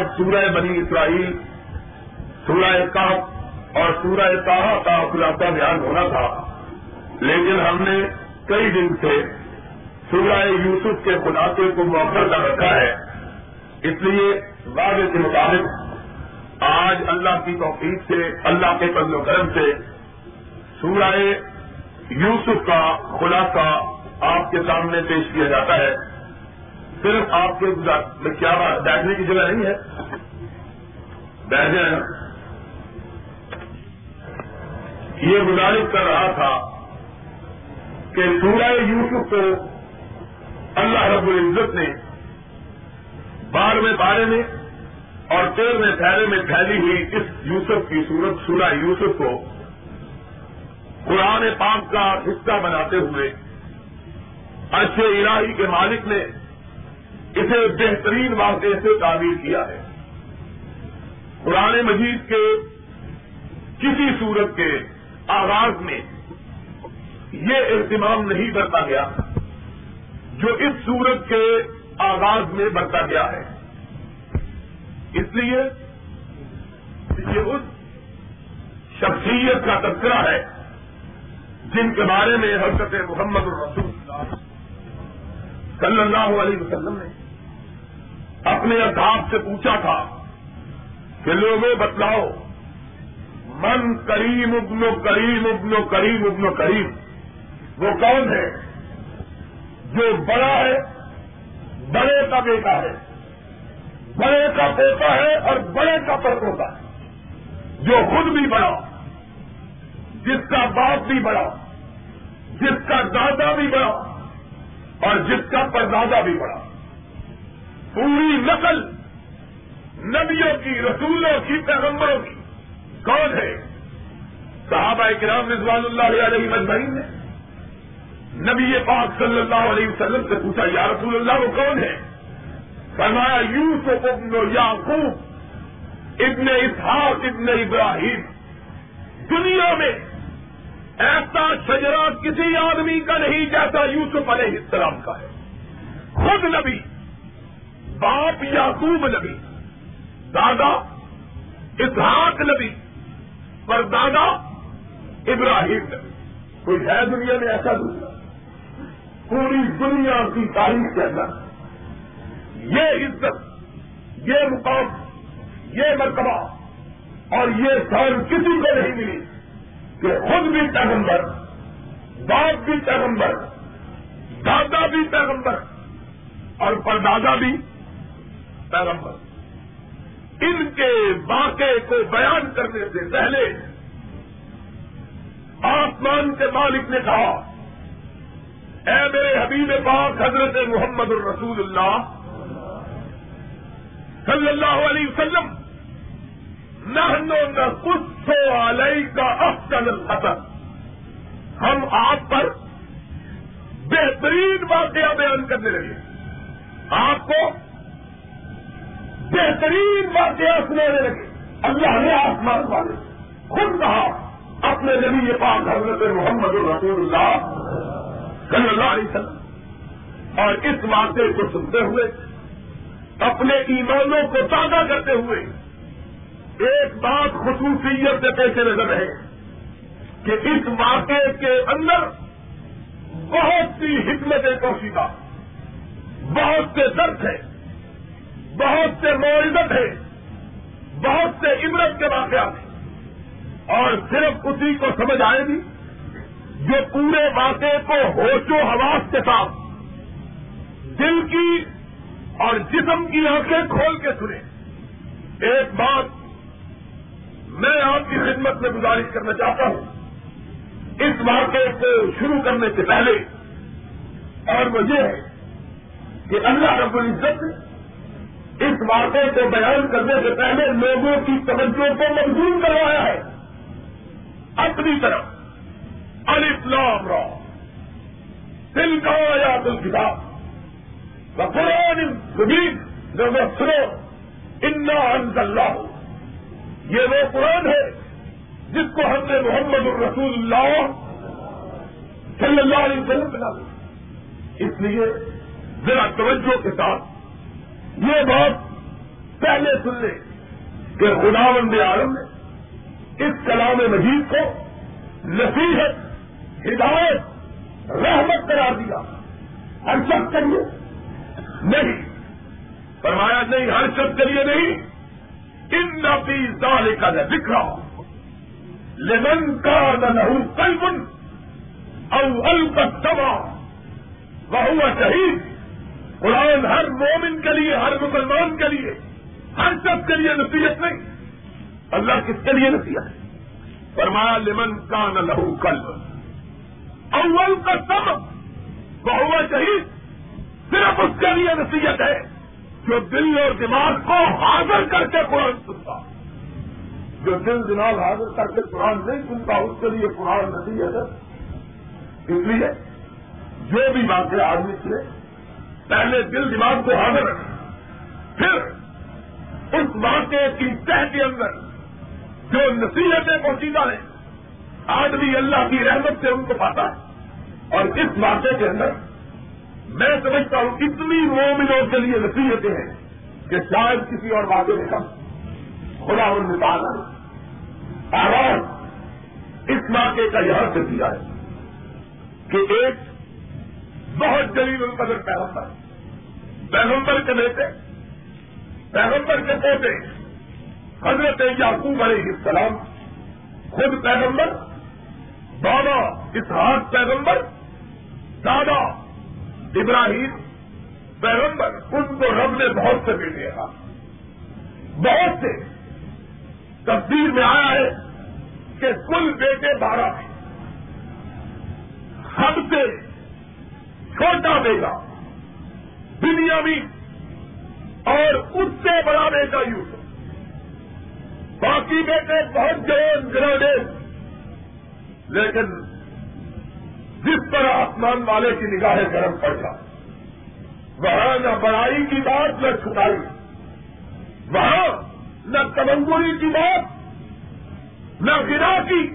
آج سورہ بنی اسرائیل، سورہ کاف اور سورہ کہا کا خلاصہ بیان ہونا تھا۔ لیکن ہم نے کئی دن سے سورہ یوسف کے خلاصے کو موقع کر رکھا ہے۔ اس لیے وعدے کے مطابق آج اللہ کی توفیق سے، اللہ کے فضل و کرم سے سورہ یوسف کا خلاصہ آپ کے سامنے پیش کیا جاتا ہے۔ صرف آپ کے کیا بیٹھنے کی جگہ نہیں ہے۔ بیٹھ جائیں یہ گزارش کر رہا تھا کہ سورہ یوسف کو اللہ رب العزت نے بارہویں بارے میں اور تیرہویں پھیلے میں پھیلی ہوئی اس یوسف کی صورت سورہ یوسف کو قرآن پاک کا حصہ بناتے ہوئے اچھے الہی کے مالک نے اسے بہترین واقعے سے تعمیر کیا ہے۔ قرآن مجید کے کسی صورت کے آغاز میں یہ اہتمام نہیں برتا گیا جو اس صورت کے آغاز میں برتا گیا ہے۔ اس لیے یہ اس شخصیت کا تذکرہ ہے جن کے بارے میں حضرت محمد الرسول صلی اللہ علیہ وسلم نے اپنے اصحاب سے پوچھا تھا کہ لوگوں بتلاؤ، من کریم ابن کریم ابن کریم ابن کریم، وہ کون ہے؟ جو بڑا ہے، بڑے کا بیٹا ہے، بڑے کا پوتا ہے اور بڑے کا پڑپوتا ہے۔ جو خود بھی بڑا، جس کا باپ بھی بڑا، جس کا دادا بھی بڑا اور جس کا پردادا بھی بڑا۔ پوری نسل نبیوں کی، رسولوں کی، پیغمبروں کی۔ کون ہے؟ صحابہ کرام رضوان اللہ علیہ مجمعین نے۔ نبی پاک صلی اللہ علیہ وسلم سے پوچھا، یا رسول اللہ، وہ کون ہے؟ فرمایا، یوسف ابن یعقوب، ابن اسحاق، ابن ابراہیم۔ دنیا میں ایسا شجرا کسی آدمی کا نہیں جیسا یوسف علیہ السلام کا ہے۔ خود نبی باپ یعقوب نبی، دادا اسحاق نبی، پر دادا ابراہیم نبی۔ کوئی ہے دنیا میں ایسا دوسرا؟ پوری دنیا کی تاریخ کے اندر۔ یہ عزت، یہ مقام، یہ مرتبہ اور یہ سر کسی کو نہیں ملی کہ خود بھی پیغمبر، باپ بھی پیغمبر، دادا بھی پیغمبر اور پردادا بھی پیغمبر، ان کے واقعے کو بیان کرنے سے پہلے آسمان کے مالک نے کہا، اے میرے حبیب پاک حضرت محمد الرسول اللہ صلی اللہ علیہ وسلم نہ کچھ علیہ کا افسل الحسن۔ ہم آپ پر بہترین واقعہ بیان کرنے لگے۔ آپ کو بہترین واقعہ سنانے لگے۔ اللہ نے آسمان والے خود کہا، اپنے نبی پاک حضرت محمد الرسول اللہ صلی اللہ علیہ وسلم۔ اور اس واقعے کو سنتے ہوئے، اپنے ایمانوں کو تازہ کرتے ہوئے، ایک بات خصوصیت سے پیش نظر ہے کہ اس واقعے کے اندر بہت سی حکمتیں کوشیدہ بہت سے درد ہے بہت سے معزت ہے بہت سے عبرت کے واقعات ہیں۔ اور صرف اسی کو سمجھ آئے گی جو پورے واقعے کو ہوش و حواس کے ساتھ دل کی اور جسم کی آنکھیں کھول کے سنے۔ ایک بات میں آپ کی خدمت میں گزارش کرنا چاہتا ہوں۔ اس واقعے کو شروع کرنے سے پہلے اور وہ یہ ہے کہ اللہ رب العزت اس واقعے کو بیان کرنے سے پہلے لوگوں کی توجہ کو مضبوط کروایا ہے۔ اپنی طرف۔ الاسلام را۔ دل کا یا دل کتاب قرآن زمین جو سنو۔ انا انز اللہ یہ وہ قرآن ہے جس کو ہم نے محمد الرسول اللہ صلی اللہ علیہ وسلم بنا اس لیے ذرا توجہ کے ساتھ۔ یہ بات پہلے سن لے کہ غلام عالم نے اس کلام مجید کو نصیحت، ہدایت، رحمت قرار دیا۔ ہر شخص کے لیے نہیں۔ فرمایا نہیں، ہر شخص کے لیے نہیں۔ ان نفی دال کا نہ بکھرا لیمن کا نہ لہو کلبن او کا سما بہو شہید۔ قرآن ہر مومن کے لیے، ہر مسلمان کے لیے، ہر شخص کے لیے نصیحت نہیں۔ اللہ کس کے لیے نصیحت ہے؟ فرمایا لمن کا نہ لہو کل اول کا سب بہوا شہید، صرف اس کے لیے نصیحت ہے جو دل اور دماغ کو حاضر کر کے قرآن سنتا۔ جو دل، دماغ حاضر کر کے قرآن نہیں سنتا، اس کے لیے قرآن نصیحت ہے۔ اس لیے جو بھی باتیں آدمی سے پہلے دل دماغ کو حاضر رکھیں پھر اس واقعے کی تہ کے اندر جو نصیحتیں پہنچیدہ ہیں آدمی اللہ کی رحمت سے ان کو پاتا ہے۔ اور اس واقعے کے اندر میں سمجھتا ہوں، اتنی مومنوں کے لیے نصیحتیں ہیں کہ شاید کسی اور واقعے میں کم۔ خدا ان مثال آواز اس واقعے کا یہاں سے دیا ہے کہ ایک بہت جلیل القدر پیغمبر پیغمبر کے بیٹے، پیغمبر کے پوتے، حضرت یعقوب علیہ السلام، خود پیغمبر، بابا اسحاق پیغمبر، دادا ابراہیم پیغمبر، ان کو رب نے بہت سے بیٹے کہا بہت سے۔ تفصیل میں آیا ہے کہ کل بیٹے بارہ ہیں۔ سب سے چھوٹا بیٹا دنیا بھی اور اس سے بڑا بیٹا یوسف باقی بیٹے بہت جوان گراڈیز، لیکن جس پر آسمان والے کی نگاہیں گرم پڑ جا وہاں نہ بڑائی کی بات، نہ چھٹائی۔ وہاں نہ کمنگوری کی بات، نہ گرا کی۔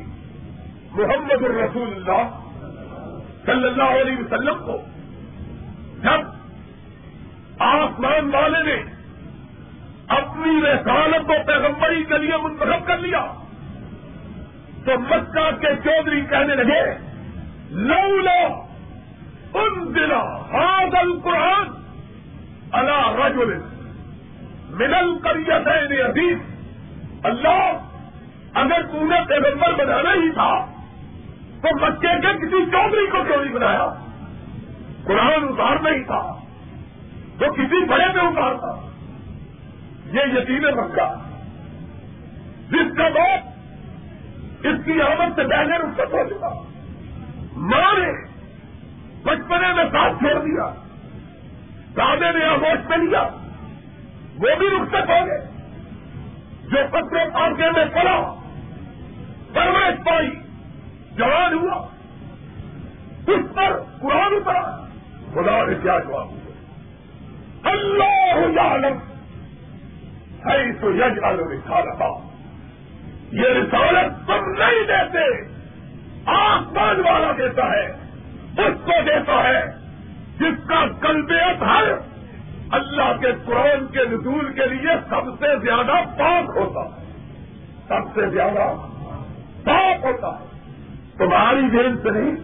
محمد الرسول اللہ صلی اللہ علیہ وسلم کو جب آسمان والے نے اپنی رسالت و پیغمبری کے لیے منتخب کر لیا۔ تو مکہ کے چودھری کہنے لگے لو لو ان دلا ہاد القرآن اللہ رجل ملل کر یہ عزیز اللہ، اگر تم نے پیغمبر بنانا ہی تھا، تو مکے کے کسی چودھری کو کیوں نہیں بنایا؟ قرآن اتارنا ہی تھا۔ تو کسی بڑے پہ اتارتا یہ یتیم مکہ۔ جس کا بہت اس کی آمد سے پہلے رخصت ہو چکا۔ ماں نے بچپنے میں ساتھ چھوڑ دیا۔ دادے نے آگوش میں لیا۔ وہ بھی رخصت ہو گئے۔ جو پتھر پانکے میں پڑا، پرورش پائی، جوان ہوا۔ اس پر قرآن اترا۔ خدا نے کیا جواب ہوا اللہ عالم ہے تو یج رسالتا یہ رسالت تم نہیں دیتے. آسمان والا دیتا ہے، اس کو دیتا ہے جس کا قلب ہر اللہ کے قرآن کے نزول کے لیے سب سے زیادہ پاک ہوتا ہے. سب سے زیادہ پاک ہوتا ہے. تمہاری دین سے نہیں،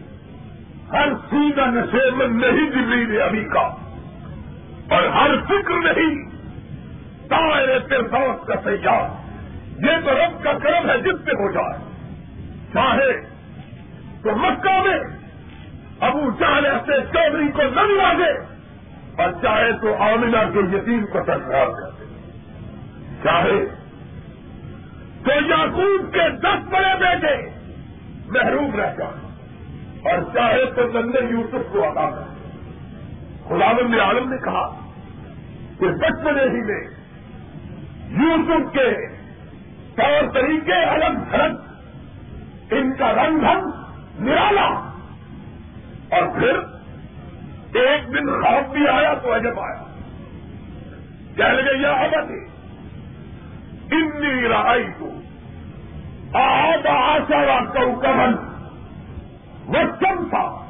ہر سیدھا نشے میں نہیں جبریل ابھی کا. اور ہر فکر نہیں۔ دائرے فردوس کا سیاح، یہ تو رب کا کرم ہے جس سے ہو جائے۔ چاہے تو مکہ میں ابو چاہے سے چودھری کو نہ لاگے اور چاہے تو آمنا کے یتیم کو سرکار کر دے۔ چاہے تو یاقوب کے دس بڑے بیٹے محروم رہ جائیں، اور چاہے تو نندے یوسف کو ادا کر غلام عالم نے کہا کہ بچپنے ہی میں یوسف کے طور طریقے الگ تھلگ ان کا رنگ ڈھنگ نرالا۔ اور پھر ایک دن خوف بھی آیا تو عجب آیا۔ کہہ لگے یہ ابد انی رائی کو آد آشا کا کمن وہ چم تھا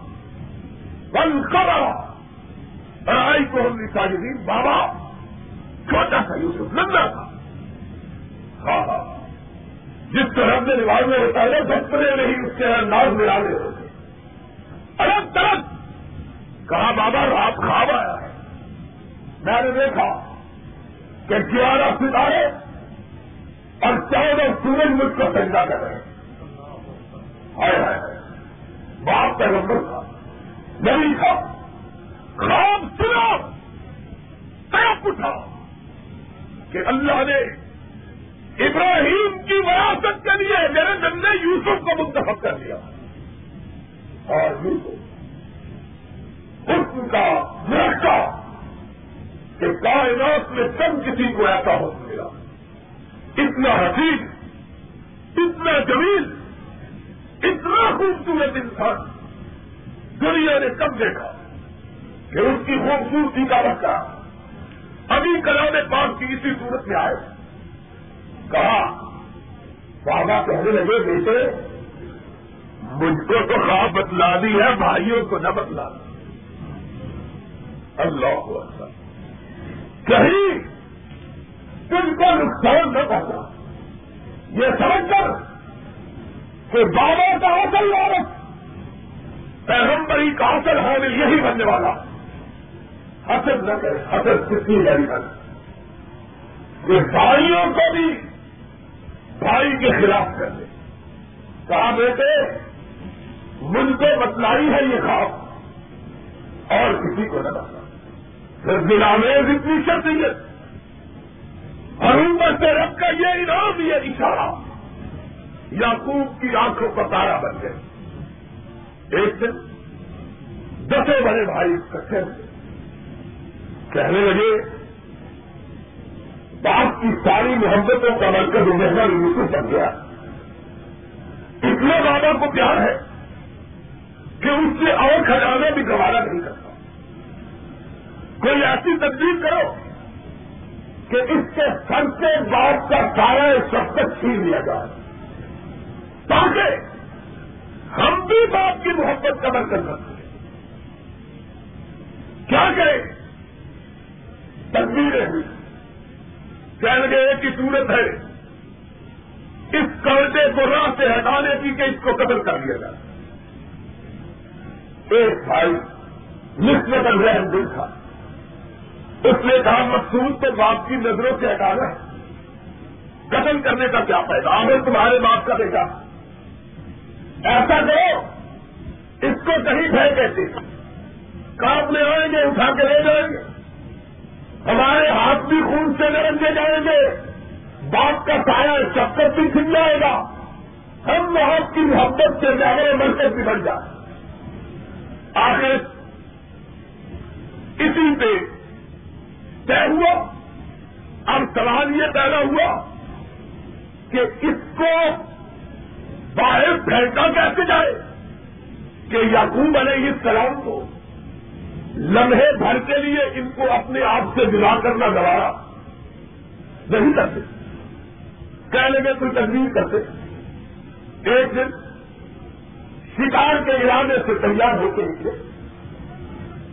ون کرا رائی کو ہم نے بابا چھوٹا تھا یوسف لمبا تھا۔ ہاں،, ہاں جس طرح سے رواج میں ہوتا ہے بچپنے میں ہی اس کے انداز میں ڈالے ہوتے الگ طرف کہا، بابا، رات خواب آیا ہے۔ میں نے دیکھا کہ گیارہ ستارے اور چودہ سورج مجھ کو پیدا کر رہے ہیں۔ باپ کا نمبر تھا۔ نہیں تھا۔ خواب سنا۔ تڑپ اٹھا۔ کہ اللہ نے ابراہیم کی وراثت کے لیے میرے نندے یوسف کو منتخب کر دیا اور یوسف حسن کا مرکا کہ کائنات میں کم کسی کو ایسا ہو ملا۔ اتنا حسین، اتنا جمیل، اتنا خوبصورت انسان دنیا نے کب دیکھا کہ اس کی خوبصورتی کا بچہ ابھی کلام پاک کی اسی صورت میں آئے۔ کہا، بابا کہنے لگے، بیٹے، مجھ کو تو خواب بتلا دی ہے، بھائیوں کو نہ بتلا دی۔ اللہ اچھا۔ کہیں تم کو نقصان نہ پہنچا۔ یہ سمجھ کر کہ بابا کا اصل عورت پیغمبری کا اصل ہونے یہی بننے والا۔ حسد نہ کرے، حسد کتنی جاری کر کہ بھائیوں کو بھی بھائی کے خلاف کر دے۔ کہا بیٹے، مجھ کو بتلائی ہے یہ خواب اور کسی کو نہ بتلا پھر دلا میں اتنی شخصیت۔ حرومت سے رکھ کر یہ انعام، یہ اشارہ۔ یعقوب کی آنکھوں کا تارا بن گئے۔ ایک دن دسوں بڑے بھائی اکٹھے ہوئے۔ کہنے لگے، باپ کی ساری محبتوں کا مرکز محنت یوسف بن گیا۔ اتنے بابا کو پیار ہے کہ اس سے اور خزانے بھی گوارا نہیں کرتا۔ کوئی ایسی تبدیل کرو کہ اس کے سر سے باپ کا سارا سب تک چھین لیا جائے۔ تاکہ ہم بھی باپ کی محبت قدر کر سکتے کیا کریں؟ تدبیریں ہوئی کہنے لگے، ایک ہی صورت ہے۔ اس قرضے کو راہ سے ہٹانے کی کہ اس کو قدر کر لیا جائے۔ ایک بھائی نسبت رحم دل تھا۔ اس نے کہا، مقصود تو باپ کی نظروں سے ہٹانا ہے۔ قتل کرنے کا کیا فائدہ؟ آخر تمہارے باپ کا بیٹا۔ ایسا کرو، اس کو کہیں پھینک کہتے کاپ لے آئیں گے، اٹھا کے لے جائیں گے۔ ہمارے ہاتھ بھی خون سے نرم دے جائیں گے۔ باپ کا سایہ چکر بھی کھل جائے گا۔ ہم وہاں کی محبت سے زیادہ مرکز بگڑ جائے آخر اسی پہ طے ہوا۔ اب سوال یہ پیدا ہوا کہ اس کو باہر پھینکا کیسے جائے کہ یعقوب علیہ السلام کو لمحے بھر کے لیے ان کو اپنے آپ سے جلا کرنا گوارا۔ نہیں کرتے۔ کہنے میں کوئی تجویز کرتے۔ ایک دن شکار کے ارادے سے تیار ہو کے نکلے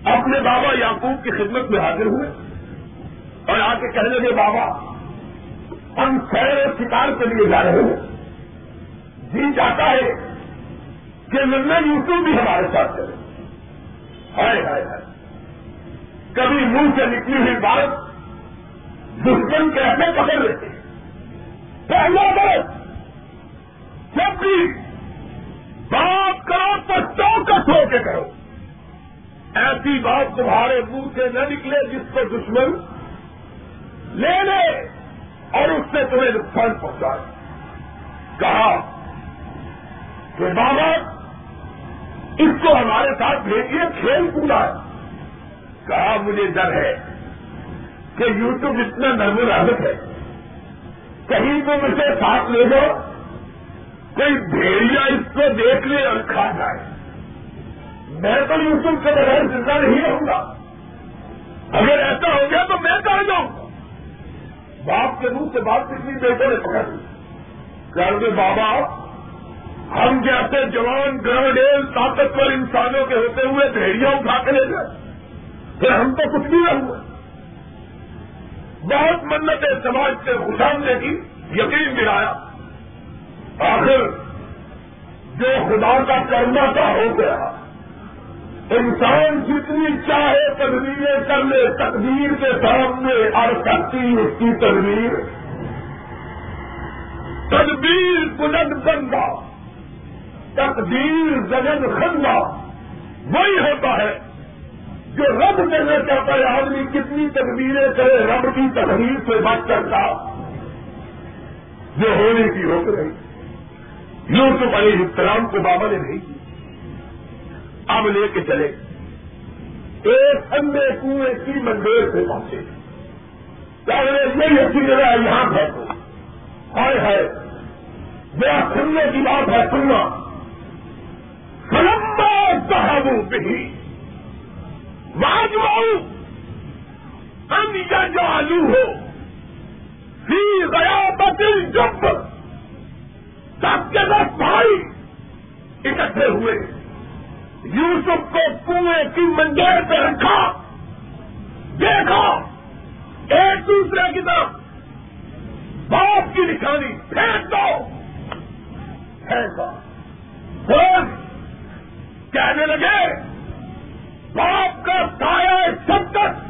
اپنے بابا یعقوب کی خدمت میں حاضر ہوئے۔ اور آ کے کہنے لگے، بابا، ہم خیر شکار کے لیے جا رہے ہیں۔ جی چاہتا ہے کہ نندن یوسف بھی ہمارے ساتھ چلے۔ ہائے ہائے ہائے۔ کبھی منہ سے نکلی ہوئی بات دشمن کیسے پکڑ لیتے پہلا بات جب بھی بات کرو تو چوکس ہو کے کرو۔ ایسی بات تمہارے منہ سے نہ نکلے جس کو دشمن لے لے اور اس سے تمہیں نقصان پہنچائے۔ کہا کہ بابا، اس کو ہمارے ساتھ بھیجیے، کھیل کودا ہے کہا مجھے ڈر ہے کہ یوٹیوب اتنا نرم عادت ہے۔ کہیں تو مجھے ساتھ لے دو کوئی بھیڑیا اس کو دیکھ لے اور کھا جائے۔ میں تو یوٹیوب کے بغیر زندہ نہیں رہوں گا۔ اگر ایسا ہو گیا تو میں کر جاؤں؟ گا باپ کے منہ سے بات کتنی بیٹے نے پکڑ لی کہ بابا، ہم جیسے جوان گرڈیل طاقتور انسانوں کے ہوتے ہوئے بھیڑیاں اٹھا کے لے گئے پھر ہم تو کچھ نہیں رہے بہت منت سماج سے گھساننے کی یقین دلایا۔ آخر جو خدا کا کرنا تھا ہو گیا۔ انسان جتنی چاہے تدبیریں کر لے، تقدیر کے سامنے اور سکتی اس کی تدبیر۔ تدبیر بلند بندہ، تقدیر زگن خندہ، وہی ہوتا ہے۔ جو رب کرنا چاہتا ہے آدمی کتنی تدبیریں کرے، رب کی تقریر سے بات کرتا جو ہونے کی روک رہی۔ یوں تو بڑے احترام کو بابا نے نہیں کی اب لے کے چلے۔ ایک اندھے کنویں کی مندر سے پہنچے۔ پہلے یہ اچھی جگہ یہاں بیٹھو ہائے ہے بڑا سننے کی بات ہے، سننا۔ سلمبا صاحب بھی واجواؤ ہم جو آلو ہو فی گیا بتل جب سب کے دس بھائی اکٹھے ہوئے۔ یوسف کو کنویں کی منجیر پہ رکھا۔ دیکھا، ایک دوسرے کی طرف باپ کی نشانی پھینک دو۔ پھینکا کہنے لگے باپ کا سایہ سب تک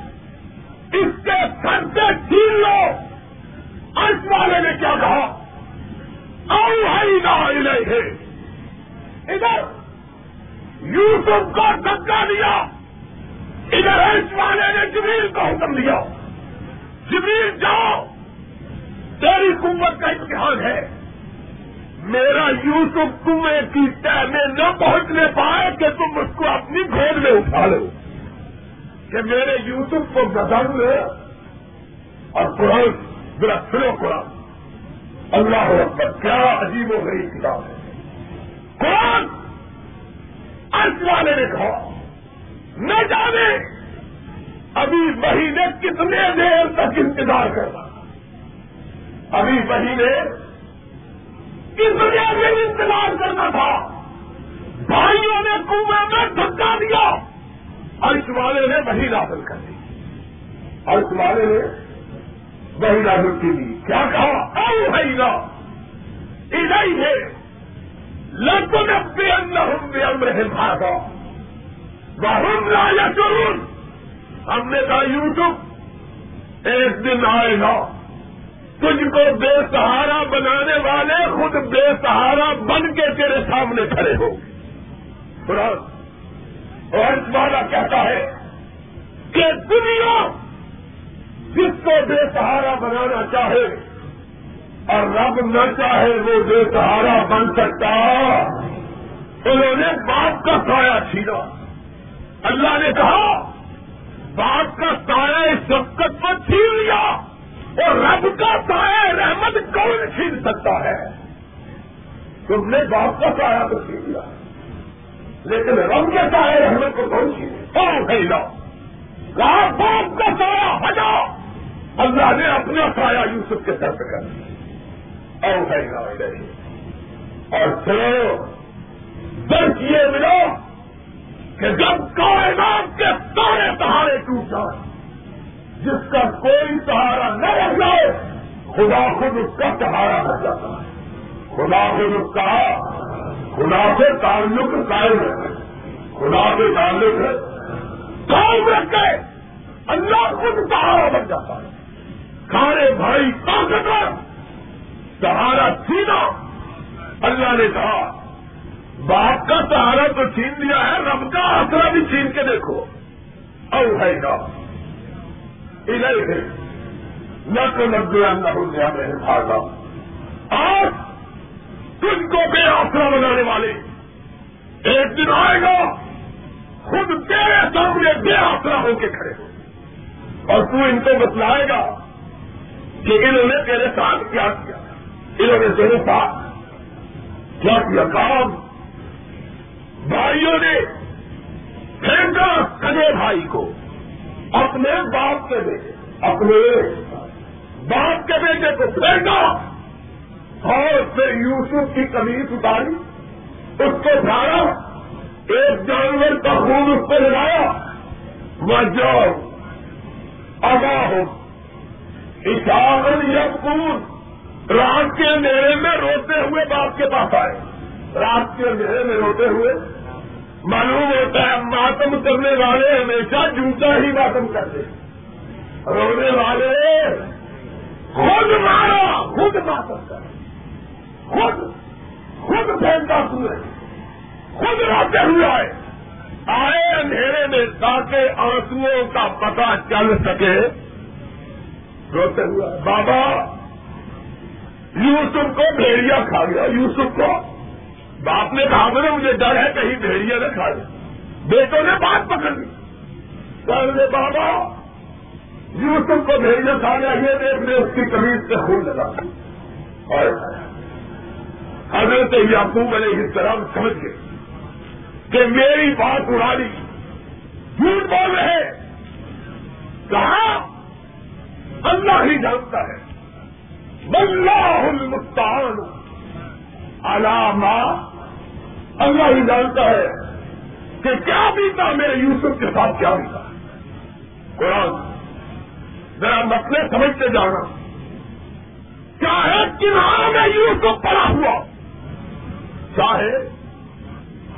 اس کے سر سے چھین لو۔ اس والے نے کیا کہا؟ او نہ ہے ادھر۔ یوسف کو دھکا دیا ادھر اس والے نے جمیل کو حکم دیا۔ جمیل جاؤ۔ تیری قوت کا امتحان ہے۔ میرا یوسف کنویں کی تہ میں نہ پہنچنے پائے کہ تم اس کو اپنی گھوڑ میں اٹھا لو۔ کہ میرے یوسف کو گدم لے۔ اور قرآن، ذرا سنو قرآن۔ اللہ اکبر کیا عجیب و غریب کتاب ہے۔ قرآن ارس والے نے کہا، نہ جانے ابھی مہینے کتنے دیر تک انتظار کرنا۔ ابھی مہینے کتنے دیر انتظار کرنا تھا۔ بھائیوں نے کنویں میں دھکا دیا۔ ارس والے نے وہی داخل کر دی۔ ارس والے نے وہی داخل کی دی۔ کیا کہا؟ او بھائی نا ادھر ہی ہے لگن بے ہم بے امر بھاگا بہم لا یا ہم نے کہا، یوسف، ایک دن آئے گا۔ تجھ کو بے سہارا بنانے والے خود بے سہارا بن کے تیرے سامنے کھڑے ہو۔ اور اس والا کہتا ہے کہ دنیا جس کو بے سہارا بنانا چاہے اور رب نہ چاہے وہ بے سہارا بن سکتا۔ انہوں نے باپ کا سایہ چھینا۔ اللہ نے کہا، باپ کا سایہ اس وقت پر چھین لیا۔ اور رب کا سایہ رحمت کون چھین سکتا ہے؟ تم نے باپ کا سایہ تو چھین لیا۔ لیکن رب کے سایہ رحمت کو کون چھینے کون خریدا کہا باپ کا سایہ ہٹا۔ اللہ نے اپنا سایہ یوسف کے سر پہ کر دیا۔ اور سنو درد یہ ملو کہ جب کائنات کے سارے سہارے ٹوٹ جائے جس کا کوئی سہارا نہ رہ جائے، خدا خود اس کا سہارا رہ جاتا۔ ہے خدا خود اس کا، خدا سے تعلق قائم رکھے خدا سے تعلق ہے۔ قائم رکھے، اللہ خود سہارا بن جاتا ہے۔ سارے بھائی طاقتور، سہارا چھینا اللہ نے کہا، باپ کا سہارا تو چھین دیا ہے، رب کا آسرا بھی چھین کے دیکھو۔ او ہے گا ادھر نہ تو لگ بھاگا۔ آج تجھ کو بے آسرا بنانے والے۔ ایک دن آئے گا، خود تیرے سامنے بے آسرا ہو کے کھڑے ہو۔ اور تو ان کو بتلائے گا کہ انہوں نے تیرے ساتھ کیا کیا۔ انہوں نے تیرے ساتھ کیا کیا۔ کام۔ بھائیوں نے پھینکا سگے بھائی کو۔ اپنے باپ کے بیٹے، اپنے باپ کے بیٹے کو پھینکا اور پھر یوسف کی کمیز اتاری اس کو جھاڑا ایک جانور کا خون اس پہ لگایا۔ وہ جاؤ اگا ہو اشاغل یا خون رات کے اندھیرے میں روتے ہوئے باپ کے پاس آئے۔ رات کے اندھیرے میں روتے ہوئے معلوم ہوتا ہے ماتم کرنے والے ہمیشہ جوتا ہی ماتم کرتے رونے والے خود مارا خود ماتم کر خود خود پھینکا ہوئے، خود روتے ہوئے آئے۔ آئے اندھیرے میں تاکہ آنسو کا پتہ چل سکے۔ روتے ہوئے بابا یوسف کو بھیڑیا کھا گیا، یوسف کو باپ نے کہا میرے مجھے ڈر ہے کہیں بھیڑیا نہ کھا لے بیٹوں نے بات پکڑ لی۔ پہلے بابا، یوسف کو بھیڑیا کھا گیا یہ دیکھ لے اس کی کمیز سے خون لگا۔ اور حضرت یعقوب علیہ السلام سمجھ گئے کہ میری بات اڑا لی۔ جھوٹ بول رہے کہا، اللہ ہی جانتا ہے۔ اللہ المستان علامہ اللہ ہی جانتا ہے کہ کیا بیتا میرے یوسف کے ساتھ کیا بیتا۔ قرآن، ذرا مسئلے سمجھ کے جانا چاہے کناروں میں یوسف پڑا ہوا؟ چاہے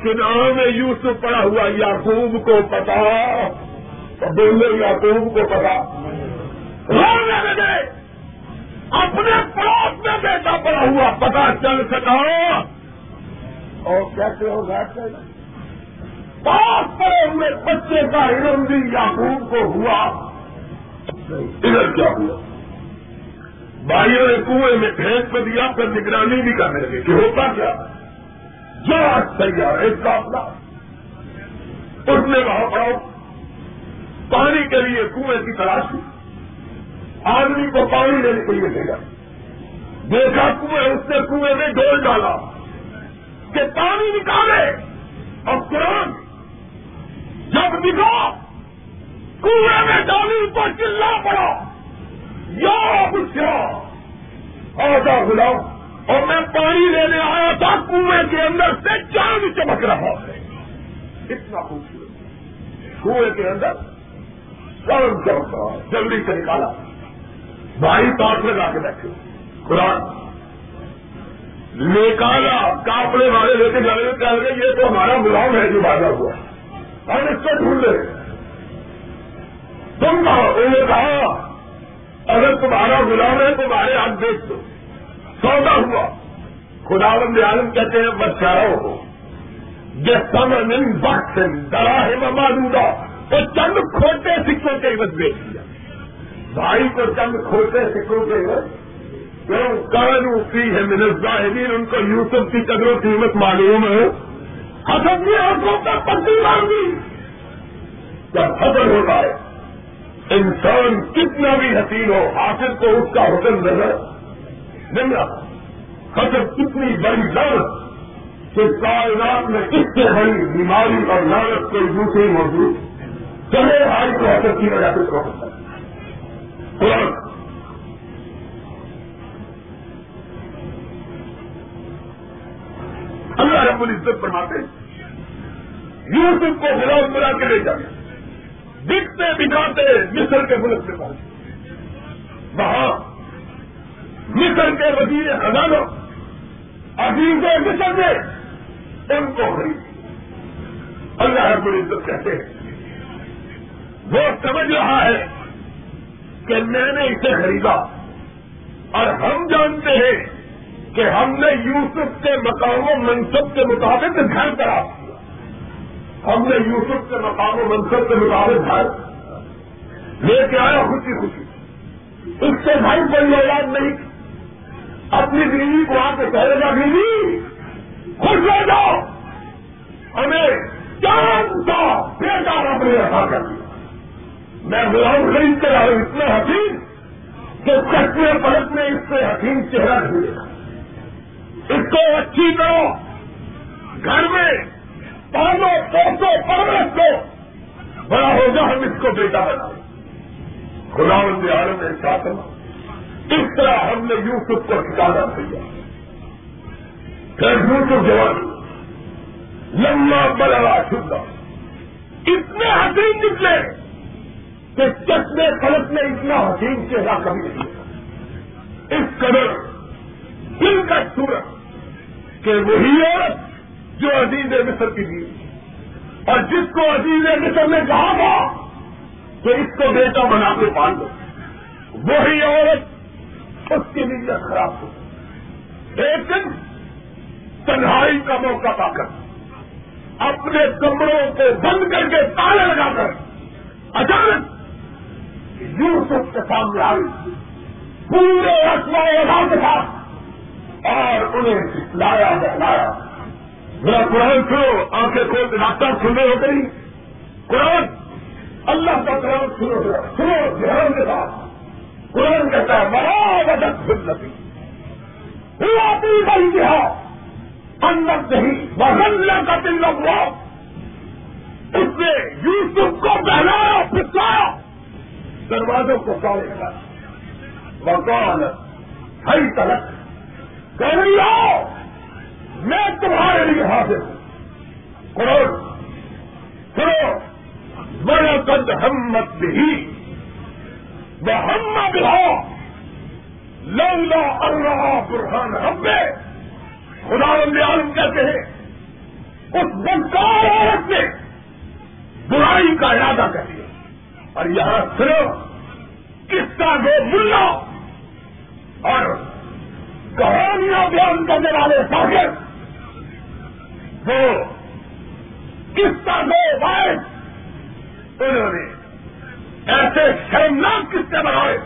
کناروں میں یوسف پڑا ہوا، یعقوب کو پتا۔ بولے یعقوب کو پتا۔ رونے لگے اپنے پڑوس میں بیٹا پڑا ہوا، پتا چل سکا۔ اور کیسے ہو گئے پاس پڑے ہوئے بچے کا علم بھی یعقوب کو ہوا۔ ادھر کیا ہوا؟ بھائیوں نے کنویں میں پھینک میں دیا، پھر نگرانی بھی کرنے لگے کہ ہوتا کیا؟ جو آج تیار ہے، اس کا اپنا۔ اس نے وہاں پڑا پانی کے لیے کنویں کی تلاش کی۔ آدمی کو پانی لینے کے لیے بھیجا۔ دیکھا کنویں، اس نے کنویں میں ڈول ڈالا۔ کہ پانی نکالے اور قرآن جب دکھا کنویں میں ڈالی تو چلنا پڑا۔ یا پوچھا آتا گلاؤ اور میں پانی لینے آیا تھا کنویں کے اندر سے چاند چمک رہا ہے۔ اتنا خوبصورت۔ کنویں کے اندر چاند چمک رہا ہے۔ جلدی سے نکالا۔ بھائی پاس لگا کے بیٹھے۔ قرآن نکالا کاپڑے والے لے کے جانے میں گئے یہ تو ہمارا غلام ہے جو بازا ہوا ہم اس کو ڈھونڈ لے تم کہو نے کہا، اگر تمہارا غلام ہے تمہارے ہاتھ دیکھ دو۔ سودا ہوا۔ خدا بند عالم کہتے ہیں بچاؤ ہو جس سمے وقت ڈرا ہے مما دوں تو چند کھوٹے سکھوں کے عوض بیچ دیا۔ بھائی کو چند کھوتے سکھوں کے کیوں کانو کی ہے ظاہرین ان کو یوسف کی قدر و قیمت معلوم ہے۔ حسن کی آنکھوں کا پتی مار دی۔ جب حسن ہوتا ہے انسان کتنا بھی حسین ہو حاصل کو اس کا حسن نظر نہیں رہا حسن کتنی بڑی درد کہ کائنات میں اس سے بڑی بیماری اور لالت کوئی دوسری موجود چلے بھائی کو حسن کی وجہ سے اللہ رب العزت فرماتے ہیں، یوسف کو غلام بنا کے لے جانا دکھتے دکھاتے مصر کے ملک سے پہنچے وہاں مصر کے وزیر خزانوں عظیم کے مصر میں ان کو خرید۔ اللہ رب العزت کہتے ہیں، وہ سمجھ رہا ہے کہ میں نے اسے خریدا اور ہم جانتے ہیں کہ ہم نے یوسف کے مقام و منصب کے مطابق گھر کرا ہم نے یوسف کے مقام و منصب کے مطابق گھر۔ لے کے آیا خوشی خوشی۔ اس سے بھائی کوئی اولاد نہیں۔ اپنی بیوی کو آ کے کہے گا بیوی، خوش ہو جاؤ۔ ہمیں چاند سا بیٹا رب نے رکھا کر دیا۔ میں غلام خرید کر آؤں اتنے حکیم کہ چکے پلٹ میں اس سے حکیم چہرہ ڈھونڈے گا اس کو اچھی کرو گھر میں پالو، پوسو، پرورش دو۔ بڑا ہوگا ہم اس کو بیٹا بنا۔ خدا عالم میں ساتھ اس طرح ہم نے یوسف کو ٹھکانا دیا۔ پھر یوسف جوان لمبا بڑا شدہ۔ اتنے حکیم نکلے کہ چشمے فلک میں اتنا حسین چہرہ کبھی نہیں اس قدر دل کا سورج کہ وہی عورت جو عزیز مصر کی دی اور جس کو عزیز مصر نے کہا تھا کہ اس کو بیٹا بنا کے پال دو۔ وہی عورت اس کی نیت خراب ہو۔ لیکن تنہائی کا موقع پا کر، اپنے کمروں کو بند کر کے تالے لگا کر، اچانک یوسف کے سامنے آئی۔ پورے رسم کے ساتھ اور انہیں لایا لایا۔ میرا قرآن سنو، آنکھیں کھول کے ڈاکٹر سن ہو گئی۔ قرآن، اللہ کا قرآن سنو سنو دھیان کے ساتھ قرآن کہتا ہے بڑا بدت سنتی ہوا بھی بھائی اندر نہیں بغل کا دل ہوا اس نے یوسف کو بہلایا پھسلایا دروازوں کو کالے لگا بکال ہری طرح کہ میں تمہارے لیے حاضر ہوں۔ قرآن سنو بڑا قد ہمت بھی وہ ہم لولا اللہ برہان ہم خدا عالم کہتے ہیں، اس بدکار عورت نے برائی کا ارادہ کر دیا اور یہاں صرف کس کا دو ملا اور کہانیاں بیان کرنے والے ساگر وہ کس کا دو انہوں نے ایسے شرمناک قصے بنائے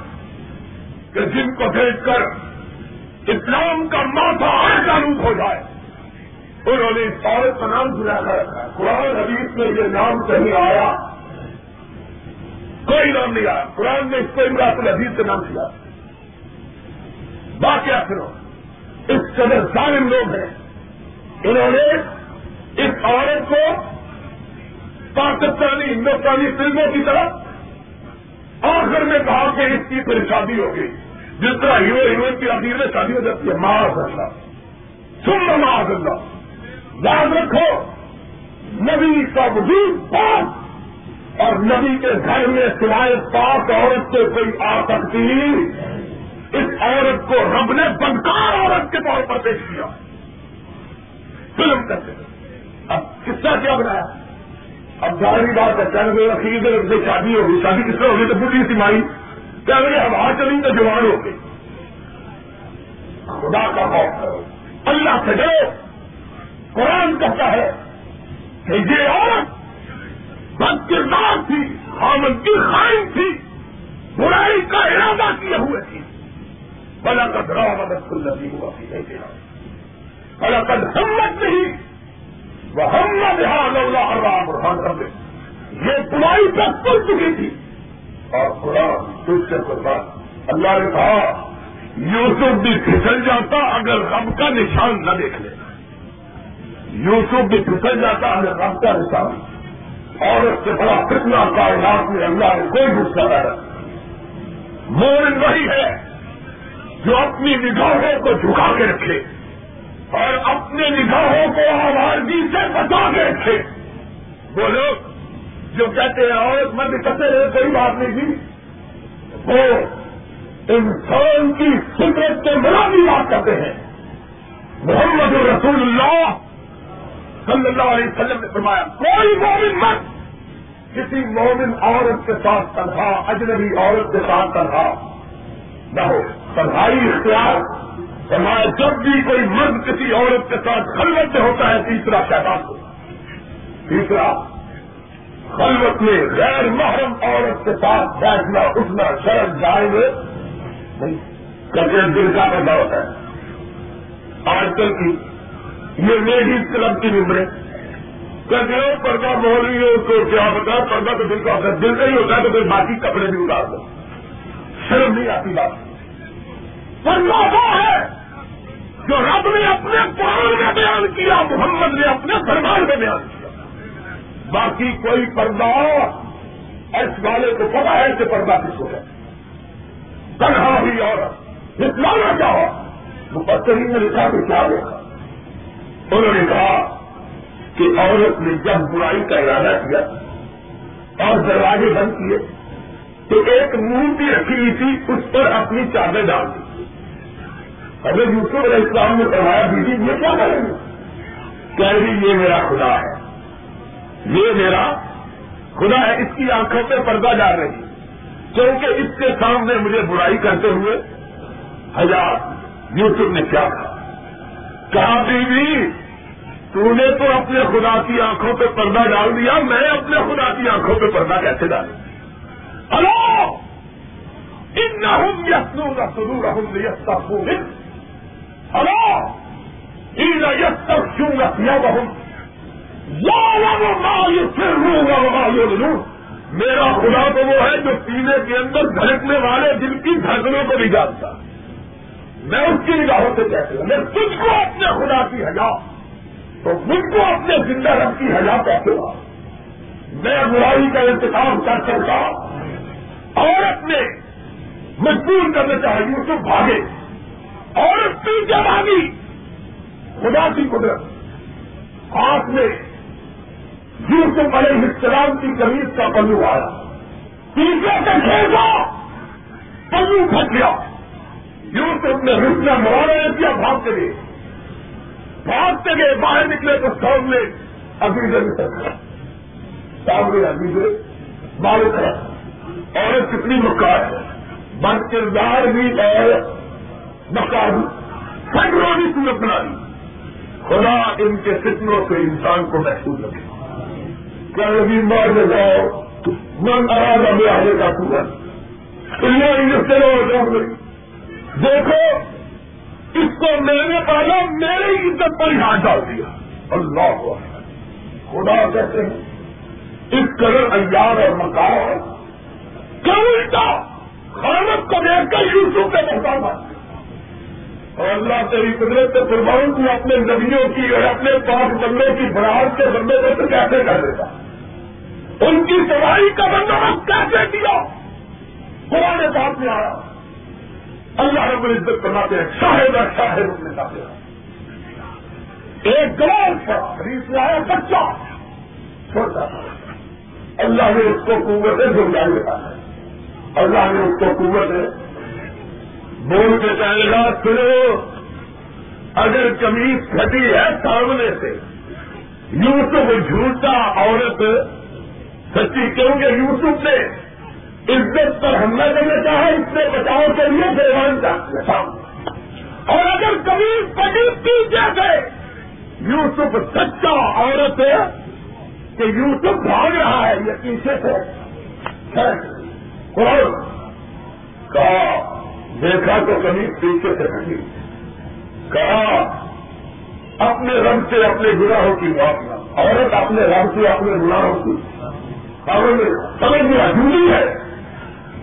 کہ جن کو دیکھ کر اسلام کا ماتھا کا روپ ہو جائے۔ انہوں نے اس عورت کا نام سنا کر رکھا قرآن حدیث میں یہ نام کہیں آیا۔ کوئی نام نہیں آیا۔ قرآن نے اس کو امراط الحدیث کا نام دیا باقی سنو۔ اس قدر ظالم لوگ ہیں۔ انہوں نے اس عورت کو پاکستانی، ہندوستانی فلموں کی طرف آخر میں کہا کہ اس کی پھر شادی ہو گئی جس طرح ہیرو ہیروئن کی اخیر میں شادی ہو جاتی ہے، ماں اللہ۔ سن ماں اللہ۔ یاد رکھو، نبی کا وجود پاک اور نبی کے گھر میں سوائے پاک عورت سے کوئی آ سکتی۔ اس عورت کو رب نے بدکار عورت کے طور پر پیش کیا۔ فلم کرتے اب کس کیا بنایا؟ اب ظاہری بات ہے کہنے میں شادی ہوگی، شادی کس طرح ہوگی؟ تو بڑی سی مائی کیا اگر ہم آ چلیں تو جوان ہو گئی خدا کا خوف کرو۔ اللہ سے ڈرو۔ قرآن کہتا ہے کہ یہ عورت بد کردار تھی خامن کی خائن تھی، برائی کا ارادہ کیے ہوئے تھی۔ بلا کا درا مدد کل نہیں ہوا تھی بلا قد ہمت نہیں وہ ہم بہار اللہ اللہ برہان کر دے یہ برائی پر کل چکی تھی. اور خدا دوسرے کے بعد اللہ نے کہا، یوسف بھی پھسل جاتا اگر رب کا نشان نہ دیکھ لے. یوسف بھی پھسل جاتا اگر رب کا نشان. اور اس سے بڑا کتنا کائنات میں اللہ نے کوئی غصہ نہ رکھا. مومن وہی ہے جو اپنی نگاہوں کو جھکا کے رکھے اور اپنے نگاہوں کو آوازی سے بچا کے رکھے۔ وہ لوگ جو کہتے ہیں اور میں بھی کہتے رہے، کوئی بات نہیں تھی وہ انسان کی فطرت کے بھی بات کرتے ہیں۔ محمد رسول اللہ صلی اللہ علیہ وسلم نے فرمایا، کوئی مومن مت۔ کسی مومن عورت کے ساتھ تنہا، اجنبی عورت کے ساتھ تنہا نہ ہو۔ تنہائی اختیار، فرمایا جب بھی کوئی مرد کسی عورت کے ساتھ خلوت میں ہوتا ہے، تیسرا شہباد کو تیسرا، خلوت میں غیر محرم عورت کے ساتھ بیٹھنا، اٹھنا، شرم جائیں گے دل کا پیدا ہوتا ہے۔ آج کل کی یہ لیڈیز کلب کی نمبریں کہتے ہو پردہ بول رہی ہے، اس کو کیا بتا پردہ تو دل کا ہوتا ہے۔ دل کا ہی ہوتا ہے تو پھر باقی کپڑے بھی اتار دو۔ شرم نہیں آتی بات۔ پردہ وہ ہے جو رب نے اپنے قرآن میں بیان کیا، محمد نے اپنے فرمان میں بیان کیا۔ باقی کوئی پردہ اس والے کو پتا ہے کہ پردہ کس کو ہے۔ تنہا ہوئی عورت جتنا چاہو۔ وہ پتری نے لکھا کہ کیا دیکھا انہوں نے کہا کہ عورت نے جب برائی کا ارادہ کیا اور دروازے بند کیے تو ایک مورتی رکھی ہوئی تھی، اس پر اپنی چادر ڈال دی۔ اگر یوسف علیہ السلام نے فرمایا بیوی یہ کیا کریں گے کہہ رہی، یہ میرا خدا ہے۔ یہ میرا خدا ہے۔ اس کی آنکھوں پہ پردہ ڈال رہی۔ کیونکہ اس کے سامنے مجھے برائی کرتے ہوئے ہزار یوسف نے کیا کہا؟ کہا، بیوی، تو نے تو اپنے خدا کی آنکھوں پہ پردہ ڈال دیا۔ میں اپنے خدا کی آنکھوں پہ پردہ کیسے ڈالوں؟ ہلو ان نہ یسنو نہ سنو رہوں یس ہلو ان یس تک کیوں نہ بہت میرا خدا تو وہ ہے جو سینے کے اندر دھڑکنے والے جن کی دھڑکنوں کو بھی جانتا میں اس کی نگاہوں سے کہتے ہوں، میں تجھ کو اپنے خدا کی حجا تو مجھ کو اپنے زندہ رب کی حجا کہتے ہوں میں برائی کا انتظام کر سکتا عورت نے مجبور کرنا چاہے یوسف بھاگے۔ عورت پیچھے بھاگی خدا کی قدرت۔ ہاتھ میں یوسف علیہ السلام کی کمیز کا پلو آیا تیسرے سے کھیلا پلو پھٹ گیا۔ یوسف نے رسنا مرانا کیا بھاگتے گئے بھاگتے گئے باہر نکلے تو سامنے ابھی سے سامنے ابھی سے بارے عورت کتنی مکار ہے۔ بد کردار بھی اور مکار کی صورت بنا دی۔ خدا ان کے فتنوں سے انسان کو محسوس رکھے۔ کبھی مار جاؤ، من آرام ابھی آگے کا پورا۔ چلو دیکھو، اس کو میں نے پالا میری عزت پر ہاتھ ڈال دیا۔ اللہ کو خدا کہتے ہیں، اس قدر ایار اور مکان کیوں الٹا؟ خانت کو دیکھ کر یوسف کے محتاج اور اللہ تیری قدرت سے فرماؤں کی اپنے نبیوں کی اور اپنے پانچ بندوں کی براہٹ کے بندے کو کیسے کر دیتا؟ ان کی سوائی کا بندوبست کیسے دیا پرانے بات میں آیا۔ اللہ رب العزت کرناتے ہیں، شاہد اور شاہد اپنے ساتھ ایک گلاس پر خرید سے آیا بچہ چھوٹا اللہ نے اس کو قوت ہے جو دیتا ہے اللہ نے اس کو قوت ہے بول کے کہنے سنو، اگر کمیز پھٹی ہے سامنے سے، یوں تو وہ جھوٹا عورت سچی کیونکہ یوسف نے؟ عزت پر حملہ کرنا چاہا، اس سے بچاؤ کے لیے دیوان کا اور اگر کبھی کبھی پیچھے سے یوسف سچا عورت ہے کہ یوسف بھاگ رہا ہے، یہ پیچھے سے۔ کہا دیکھا تو کبھی پیچھے سے نہیں۔ کہا، اپنے رنگ سے اپنے گناہوں کی بات عورت اپنے رنگ سے اپنے گناہوں کی سمجھ لیا جھولی ہے۔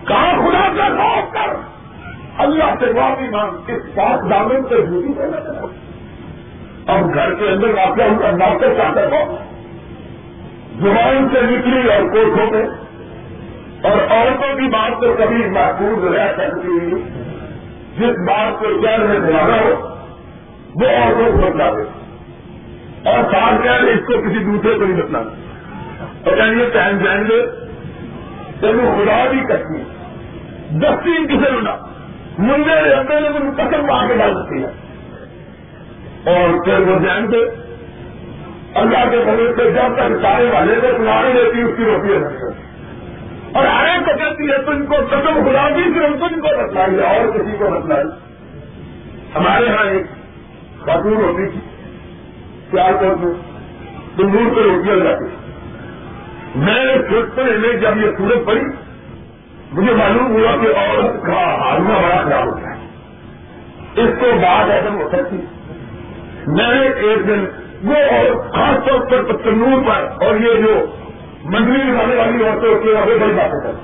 کہاں خدا کا خوف کر۔ اللہ سے معافی مانگ۔ اس پاک دامن سے جھولی کرنا اب گھر کے اندر واقع ہوں اللہ سے چاہتے ہو زبان سے نکلی اور کوٹوں میں اور عورتوں کی بات تو کبھی محفوظ رہ سکتی جس بات کو شہر میں دلانا ہو، وہ عورتوں کو بتلا دے۔ اور ساتھ کہہ اس کو کسی دوسرے کو نہیں بتلانا۔ یعنی یہ ٹائم جائیں گے تینوں خدا بھی کرتی ہے دستی کسی ہونا منڈے رہتے ہیں تو قسم آ کے ڈال سکتی ہے۔ اور پھر وہ جائیں گے۔ اللہ کے بھلے سے جب تک سارے والے کو سنانے دیتی، اس کی روٹی رکھتے اور آئے تو کہتی ہے تو ان کو قدم خدا بھی پھر کو ان کو بتلائیے اور کسی کو بتلائیے ہمارے یہاں ایک خاتون ہوتی تھی پیار کرتے تندور کو روٹیاں جاتی میں نے سوچتے میں جب یہ سورج پڑی، مجھے معلوم ہوا کہ عورت کا ہارنا بڑا خراب ہوتا ہے۔ اس کو بات ایسا ہو سکتی میں نے ایک دن وہ اور خاص طور پر تنور پر اور یہ جو منڈلی لگانے والی عورتیں ہوتی ہیں وہ بڑی بات ہوتا ہے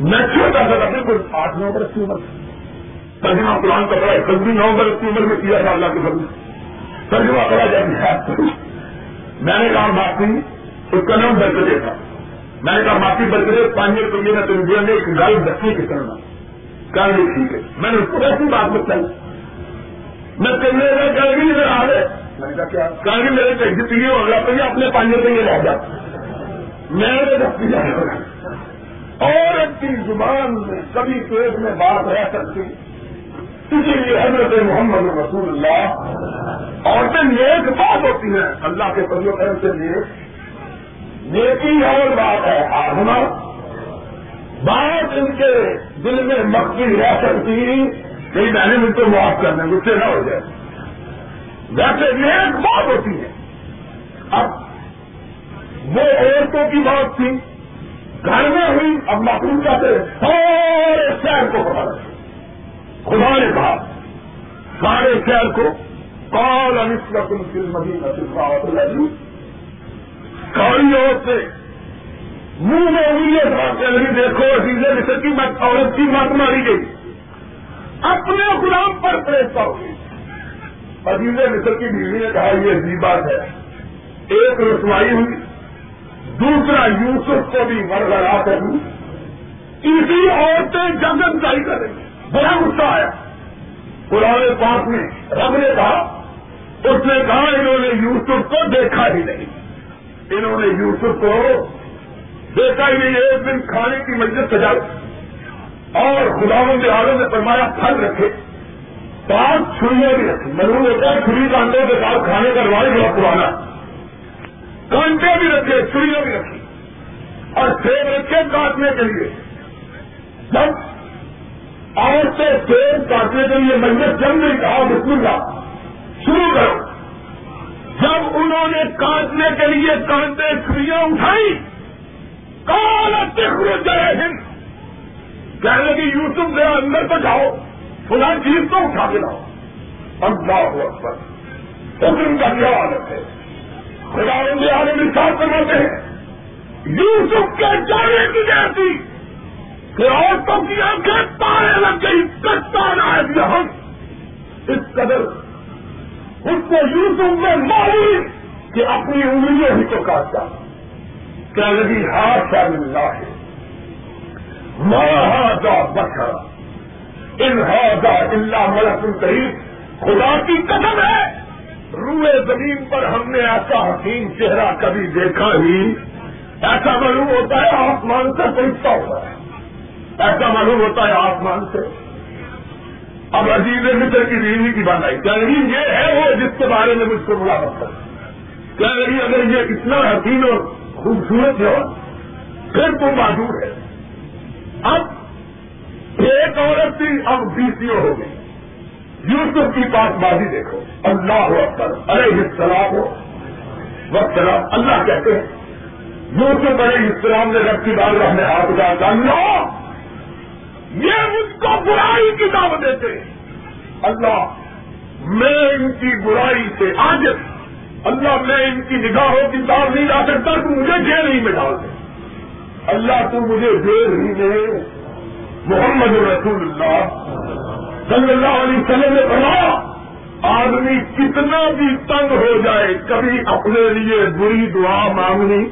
میں چھوٹا سا بالکل آٹھ نو برس کی عمر ترجمہ قرآن کا پڑا ہے نو برس کی عمر میں کیا تھا اللہ کے بندے ترجمہ پڑا جب میں نے کہا بات نہیں، اس کا نام برکتے تھا میں نے کہا معافی برکتے پانچ روپیے میں تو انڈیا میں ایک گاڑی بچنے کی کرنا کہا نہیں، ٹھیک ہے۔ میں نے اس کو ایسی بات بتائی۔ میں کہنے لگا کہیں نہیں آ رہے کہیں میرے پیسے پیے اور پہ اپنے پانچ روپئے رہ جا۔ میں اور کی زبان میں کبھی پیٹ میں بات رہ سکتی۔ اسی لیے حضرت محمد رسول اللہ، عورتیں نیک بات ہوتی ہیں۔ اللہ کے فضل و کرم سے نیک۔ نیکی اور بات ہے آزما۔ بات ان کے دل میں مقبول رہ سکتی۔ کئی میں نے مجھ کو معاف کرنا غصے نہ ہو جائے۔ ویسے نیک بات ہوتی ہے۔ اب وہ عورتوں کی بات تھی۔ گھر میں ہوئی، اب مقبول کہتے سارے شہر کو پتا رکھے خدا نے کہا، سارے شہر کو کال انسلت ان مدینہ کالی عورت سے منہ میں انگلیاں بات کر رہی دیکھو عزیز مصر کی مت عورت کی مت ماری گئی۔ اپنے غلام پر پریشتا ہوگی عزیز مصر کی بیوی نے کہا، یہ عجیب بات ہے۔ ایک رسوائی ہوئی۔ دوسرا یوسف کو بھی مرغرا کروں اسی عورتیں جنگن جاری کر رہی بڑا غصہ آیا۔ قرآن پاک میں رب نے کہا، اس نے کہا، انہوں نے یوسف کو دیکھا ہی نہیں۔ انہوں نے یوسف کو دیکھا ہی نہیں، ایک دن کھانے کی مجلس سجا اور خداون کے عالم نے فرمایا، پھل رکھے۔ پانچ چھریاں بھی رکھی مرون ہوتا ہے چھری کانٹوں کے ساتھ کھانے کا رواج بڑا پرانا۔ کانٹے بھی رکھے چھریاں بھی رکھی اور سیب رکھے کاٹنے کے لیے۔ جب اور سے سیب کاٹنے کے لیے مجلس جنگ نہیں کہا، بسم اللہ، شروع کرو۔ جب انہوں نے کاٹنے کے لیے کانٹے چھریاں اٹھائی کال جائے ہند کہنے لگی، یوسف، میرا اندر تو جاؤ، فلاں چیز تو اٹھا کے لاؤ۔ اللہ اکبر۔ حکم کا کیا عادت ہے؟ خدا رنگ عالم ساتھ کرواتے ہیں۔ یوسف کے جانے کی جیسی کہ عورتوں کی آنکھیں تارے لگ گئی کٹتا نہ دیا ہم۔ اس قدر اس کو یوسف میں ماری کہ اپنی انگلیوں ہی کو کاٹتا کیا لگی ہاتھ کا ملنا ہے مہاجا بچا انہاجا اللہ ملک قریب خدا کی قدم ہے روئے زمین پر ہم نے ایسا حسین چہرہ کبھی دیکھا ہی ایسا معلوم ہوتا ہے آسمان سے پہنچتا ہوتا ہے۔ ایسا معلوم ہوتا ہے آسمان سے۔ اب عزیز مصر کی بیوی کی بات آئی۔ کیا یہ ہے وہ جس کے بارے میں مجھ کو بلا کرتا کیا نہیں اگر یہ اتنا حسین اور خوبصورت ہے پھر تو معذور ہے۔ اب ایک عورت تھی اب بی سی او ہو گئی۔ یوسف کی پاس بازی دیکھو، اللہ ہو اکثر ارے السلام ہو۔ وقت اللہ کہتے ہیں، یوسف علیہ السلام نے رب کی بات میں ہاتھ اٹھا اللہ، یہ ان کو برائی کی دعوت دیتے اللہ، میں ان کی برائی سے آج اللہ، میں ان کی نگاہوں کی دار نہیں لا سکتا تو مجھے جیل ہی میں ڈال دے۔ اللہ، تو مجھے جیل ہی میں محمد رسول اللہ۔ صلی اللہ علیہ وسلم نے کہا آدمی کتنا بھی تنگ ہو جائے، کبھی اپنے لیے بری دعا مانگنی،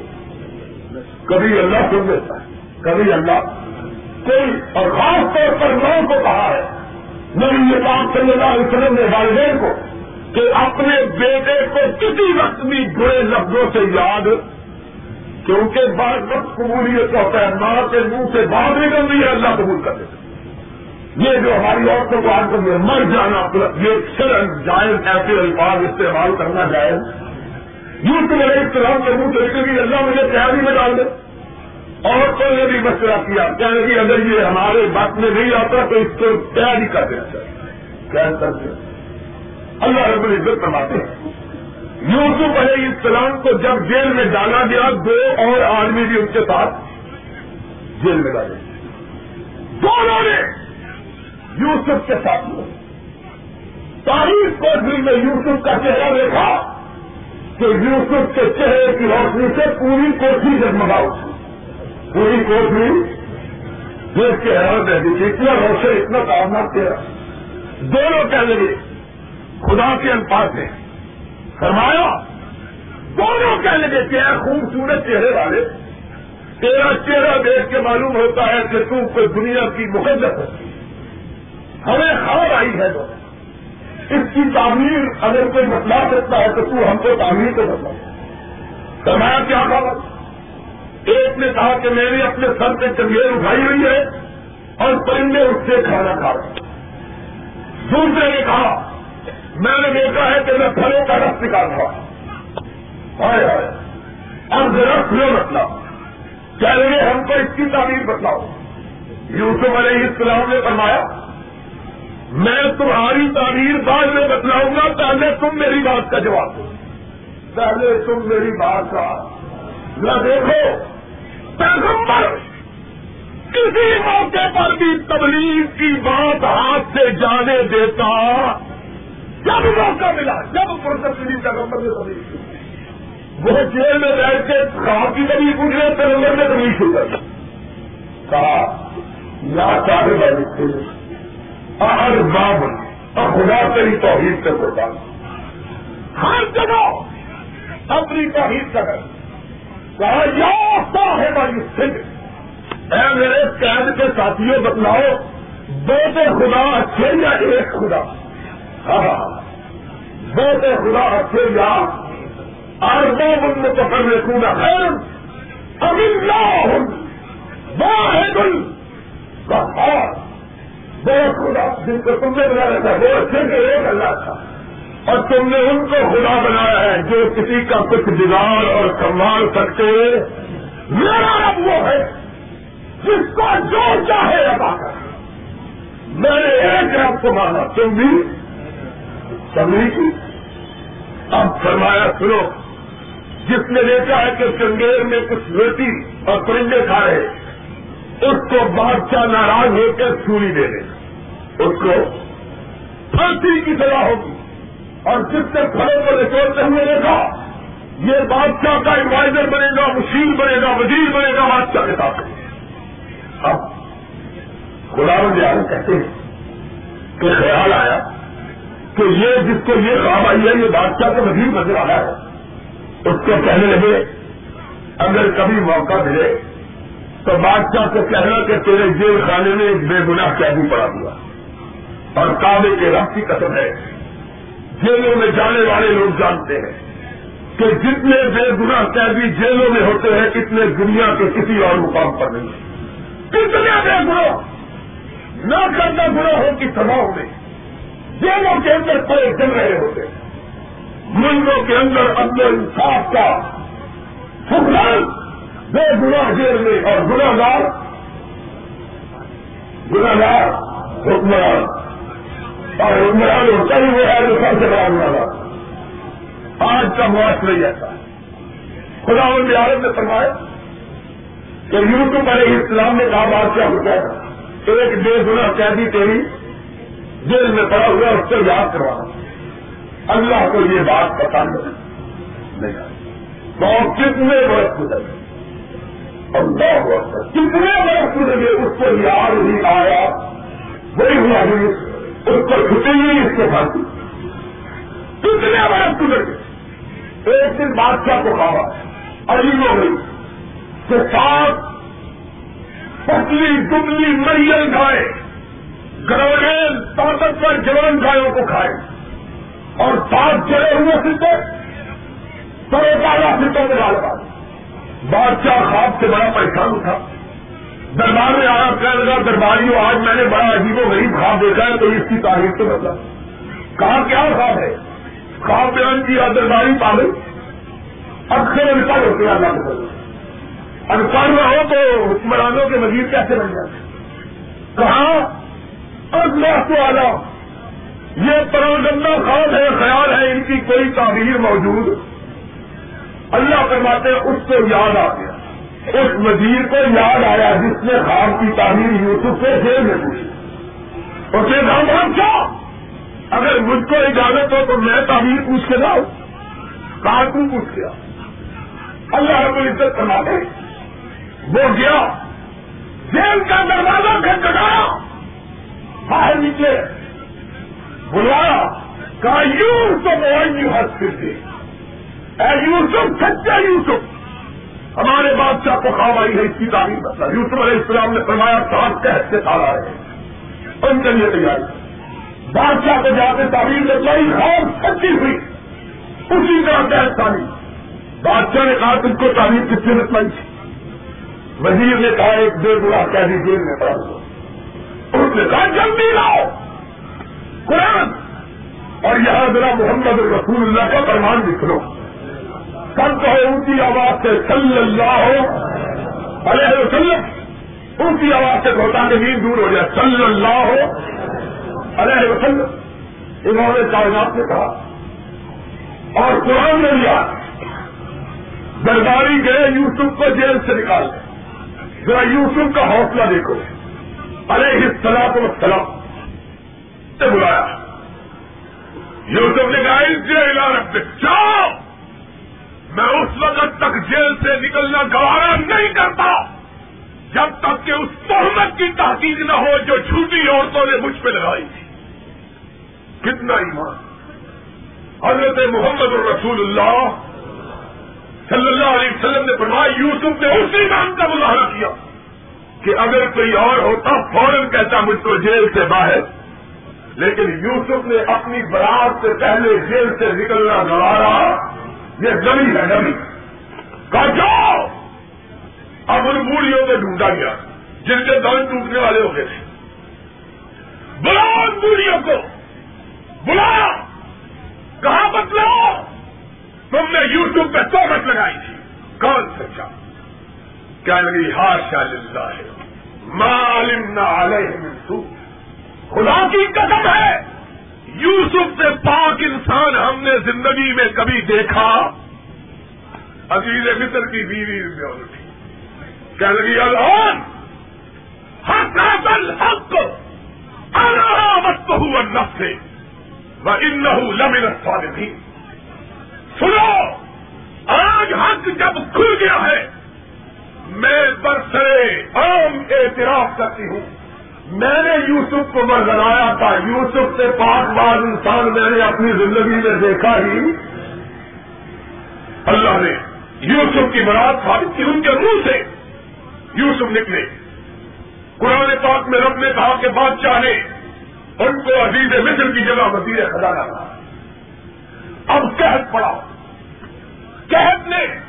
کبھی اللہ سن دیتا ہے، کبھی اللہ کوئی، اور خاص طور پر لوگوں کو کہا ہے، نبی یہ بات صلی اللہ علیہ وسلم نے والدین کو کہ اپنے بیٹے کو کسی وقت بھی برے لفظوں سے یاد، کیونکہ بعض وقت قبولیت ہوتا ہے ماں کے منہ سے بات نکل رہی ہے، اللہ قبول کر دیتے یہ جو ہماری عورتوں کو آج کل مر جانا یہ شرن جائز ایسے الفاظ استعمال کرنا جائز۔ یوں تو میرے اسلام کے منہ سے اللہ مجھے تیاری میں ڈال دے۔ عورتوں نے بھی مشورہ کیا، کہنے کہ اگر یہ ہمارے بات میں نہیں آتا تو اس کو تیاری کر دینا چاہیے کیا کرتے اللہ رب العزت فرماتے ہیں۔ یوسف علیہ السلام کو جب جیل میں ڈالا گیا، دو اور آدمی بھی ان کے ساتھ جیل میں ڈالے۔ دونوں نے یوسف کے ساتھ تاریخ کو دل میں یوسف کا چہرہ دیکھا کہ یوسف کے چہرے کی روشنی سے پوری کوشش جگمگا اٹھی پوری کوٹ میں دیش کے حیران رہ دیجیے اتنا روشن، اتنا کامنا تیرا دونوں کہہ لگے، خدا کے الفاظ نے فرمایا، دونوں کہہ لگے کہ خوبصورت چہرے والے، تیرا چہرہ دیکھ کے معلوم ہوتا ہے کہ تو کوئی دنیا کی مقدس ہے۔ ہمیں خبر آئی ہے۔ تو اس کی تعمیر اگر کوئی بتلا سکتا ہے تو تو ہم کو تعمیر کو بتلا فرمایا کیا خبر ایک نے کہا کہ میں نے اپنے سر سے چنگیر اٹھائی ہوئی ہے اور پرندے اس سے کھانا کھا رہے دوسرے نے کہا، میں نے دیکھا ہے کہ میں پھلوں کا رس نکال رہا ہائے ہائے اور رس میں مطلب چلیے ہم کو اس کی تعبیر بتلاؤ۔ یوسف علیہ السلام نے فرمایا میں تمہاری تعبیر بعد میں بتلاؤں گا، پہلے تم میری بات کا جواب دو۔ پہلے تم میری بات کا۔ نہ دیکھو، پیغمبر کسی موقع پر بھی تبلیغ کی بات ہاتھ سے جانے دیتا۔ جب موقع ملا، جب پروسیس پیغمبر نے تبلیغ کی۔ وہ جیل میں بیٹھ کے خواب کی کبھی پوچھ رہے، پیغمبر نے تبلیغ شروع کر کہا، یا چاہے ہر باب اور خدا تیری توحید سے قربان۔ ہر جگہ اپنی توحید کا کہا، یا صاحب سنگھ اے میرے قید کے ساتھیوں، بتلاؤ، دو تو خدا اچھے یا ایک خدا؟ ہاں, ہاں۔ دو تو خدا اچھے یا اور دو بند پکڑ رکھوں گا خیر۔ ابھی اللہ واحد۔ بہت خدا جن کو تم نے بنایا تھا وہ اچھے کے ایک اللہ تھا۔ اور تم نے ان کو خدا بنایا ہے جو کسی کا کچھ بگاڑ اور سنبھال سکتے میرا رب وہ ہے جس کو جو چاہے ادا کر۔ میں نے ایک رب کو مانا، تم بھی سمجھی کی۔ اب فرمایا، سنو، جس نے دیکھا ہے کہ چنگیر میں کچھ روٹی اور پرندے کھا رہے اس کو بادشاہ ناراض ہو کر چوری دے دے اس کو پھانسی کی سزا ہوگی اور جس سے کھڑے کو نچوڑتے ہوئے دیکھا، یہ بادشاہ کا ایڈوائزر بنے گا، مشیر بنے گا، وزیر بنے گا، بادشاہ کے ساتھ اب خدا جان کہتے ہیں کہ خیال آیا کہ یہ جس کو یہ خواب آئی ہے، یہ بادشاہ کا وزیر نظر آیا ہے۔ اس کو کہنے لگے، اگر کبھی موقع ملے تو بادشاہ کو کہنا کہ تیرے جیل خانے میں ایک بے گناہ قیدی پڑا ہوا اور کابے کے رب کی قسم ہے۔ جیلوں میں جانے والے لوگ جانتے ہیں کہ جتنے بے گناہ قیدی جیلوں میں ہوتے ہیں، اتنے دنیا کے کسی اور مقام پر نہیں۔ کتنے بے گناہ! نہ کرنا گناہوں کی سباؤ میں۔ جیلوں کے اندر پڑے چل رہے ہوتے ملکوں کے اندر اپنے انصاف کا۔ فکران بے گناہ جیل میں اور گناگار گناگار حکمران۔ اور عمران ہوتا ہی وہ ہے جو سب سے بڑا گناگار آج کا معاشرہ ایسا خدا ان عالم نے فرمایا کہ یوٹیوب علیہ السلام نے کہا بات کیا ہوتا ہے؟ ایک بے گنا قیدی تیری جیل میں پڑا ہوا اس کو یاد کروانا اللہ کو یہ بات پسند نہیں تو کتنے برس گزر اللہ کتنے برس گزرے اس کو یاد نہیں آیا۔ وہی ہوا اس کو چھٹے ہی اس کے پھانسی کتنے برس گزر گئے ایک دن بادشاہ کو کھاوا علی ہو گئی کہ پتلی دبلی مریل گائے گروڈیل طاقت پر جوان گایوں کو کھائے۔ اور سات چڑے ہوئے سیتے سرے پالا سیٹوں میں ڈال پا بادشاہ خواب سے بڑا پریشان تھا۔ دربار میں آیا، کہنے لگا، درباری ہو، آج میں نے بڑا عجیب و غریب خواب دیکھا ہے، تو اس کی تاریخ سے بتا کہا، کیا خواب ہے؟ خواب بیان کیا درباری پاگل اکثر انکار ہوتے ہیں، اللہ کے نہ ہو تو حکمرانوں کے وزیر کیسے بن جاتے کہاں اللہ کو آلہ۔ یہ پروگندہ خواب ہے، خیال ہے، ان کی کوئی تعبیر موجود اللہ فرماتے ہیں، اس کو یاد آ گیا۔ اس وزیر کو یاد آیا جس نے خواب کی تعبیر یوسف سے جیل میں پوچھی۔ اور پھر ہم کیا؟ اگر مجھ کو اجازت ہو تو میں تعبیر پوچھ کے لاؤں کارٹون پوچھ گیا؟ اللہ رب العزت کرنا دے وہ گیا۔ جیل کا دروازہ کھٹکھٹایا باہر نکلے۔ بلایا، کہا یوسف یو ہر پھر اے یوسف سچا یوسف۔ ہمارے بادشاہ کو خواب آئی ہے، اس کی تعریف بتا یوسف علیہ السلام نے فرمایا سات کہتے سے تالا ہے۔ ان کے لیے تیاری۔ بادشاہ کو جا کے تعریف بتائی خواب سچی ہوئی۔ اسی طرح کہہ سانی بادشاہ نے کہا، تم کو تعریف کس نے بتلائی وزیر نے کہا، ایک ڈیڑھ بڑا قیدی جیل میں پڑا اس نے کہا، جلدی لاؤ۔ قرآن۔ اور یہاں ذرا محمد رسول اللہ کا فرمان لکھ لو۔ سب کو اونچی آواز سے صلی اللہ ہو علیہ وسلم، اونچی آواز سے بہتا کہ نیند دور ہو جائے، صلی اللہ ہو علیہ وسلم۔ انہوں نے کائنات نے کہا، اور قرآن نے لیا، درباری گئے، یوسف کو جیل سے نکال ذرا یوسف کا حوصلہ دیکھو۔ علیہ السلام السلام سے بلایا۔ یوسف نے کہا اس جیل رکھتے جاؤ! میں اس وقت تک جیل سے نکلنا گوارا نہیں کرتا جب تک کہ اس تہمت کی تحقیق نہ ہو جو جھوٹی عورتوں نے مجھ پہ لگائی تھی۔ کتنا ایمان۔ حضرت محمد الرسول اللہ صلی اللہ علیہ وسلم نے فرمایا، یوسف نے اسی نام کا مظاہرہ کیا کہ اگر کوئی اور ہوتا، فوراً کہتا مجھ کو جیل سے باہر۔ لیکن یوسف نے اپنی برات سے پہلے جیل سے نکلنا گوارا یہ نبی ہے نبی کہا جاؤ اب ان بوڑھیوں میں ڈھونڈا گیا، جن کے دن ٹوٹنے والے ہو گئے۔ تھے بلا ان بوڑھیوں کو۔ بلا! کہاں بتلاؤ تم نے یوٹیوب پہ سہمت لگائی تھی۔ کون سچا کیا لگی ہاشا للہ ہے معلوم نہ علیہ خدا کی قدم ہے۔ یوسف سے پاک انسان ہم نے زندگی میں کبھی دیکھا۔ عزیز مصر کی بیوی میں اٹھی لگی، الان حق حق علامت ہوا نف سے وہ ان لمن الصالحین۔ سنو، آج حق جب کھل گیا ہے، میں برسرے عام اعتراف کرتی ہوں۔ میں نے یوسف کو مرگنایا تھا۔ یوسف سے پانچ بار انسان میں نے اپنی زندگی میں دیکھا ہی۔ اللہ نے یوسف کی برات ثابت کی ان کے منہ سے یوسف نکلے۔ قرآن پاک میں رب نے کہا کہ بادشاہ نے ان کو عزیز مصر کی جگہ وزیر خزانہ کہا۔ اب قحط پڑا۔ قحط نے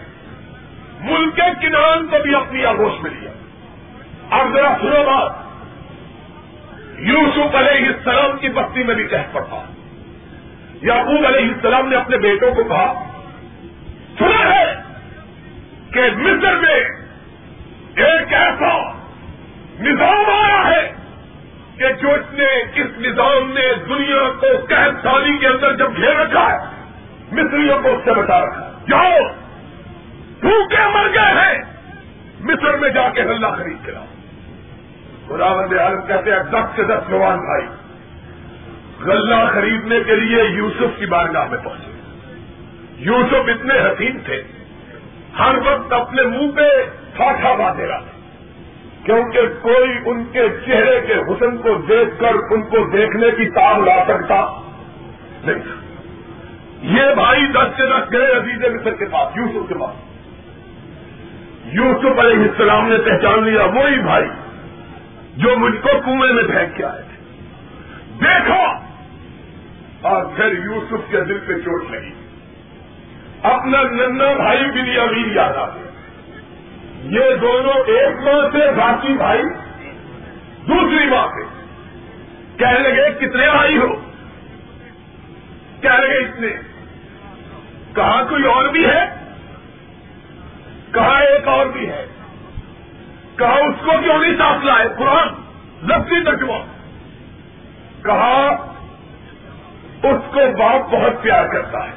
ملک کے کنان کو بھی اپنی آگوش میں لیا۔ اب ذرا سنو بات۔ یوسف علیہ السلام کی بستی میں بھی قحط پڑتا یعقوب علیہ السلام نے اپنے بیٹوں کو کہا، سنا ہے کہ مصر میں ایک ایسا نظام آیا ہے کہ جو اس نے اس نظام نے دنیا کو قید سالی کے اندر جب گھیر رکھا ہے، مصریوں کو اس سے بتا رکھا جاؤ، بھوکے مر گئے ہیں، مصر میں جا کے اللہ خرید کے لاؤ۔ خدا بند عالم کہتے ہیں، دس سے دس جوان بھائی۔ غلہ خریدنے کے لیے یوسف کی بارگاہ میں پہنچے۔ یوسف اتنے حسین تھے۔ ہر وقت اپنے منہ پہ ساٹھا باندھے رہا کیونکہ کوئی ان کے چہرے کے حسن کو دیکھ کر ان کو دیکھنے کی تاب لا سکتا نہیں یہ بھائی دس سے دس گئے عزیز مصر کے پاس، یوسف کے پاس۔ یوسف علیہ السلام نے پہچان لیا، وہی بھائی۔ جو مجھ کو کنویں میں پھینک کے آئے تھے۔ دیکھو! اور پھر یوسف کے دل پہ چوٹ لگی۔ اپنا ننا بھائی بھی نہیں، ابھی یاد آ گیا یہ دونوں ایک ماں سے، باقی بھائی دوسری ماں سے۔ کہنے لگے، کتنے بھائی ہو؟ کہنے لگے، اتنے۔ کہا کوئی اور بھی ہے؟ کہا ایک اور بھی ہے؟ کہا اس کو کیوں نہیں ساتھ لائے؟ قرآن، لفظی ترجمہ۔ کہا، اس کو باپ بہت پیار کرتا ہے۔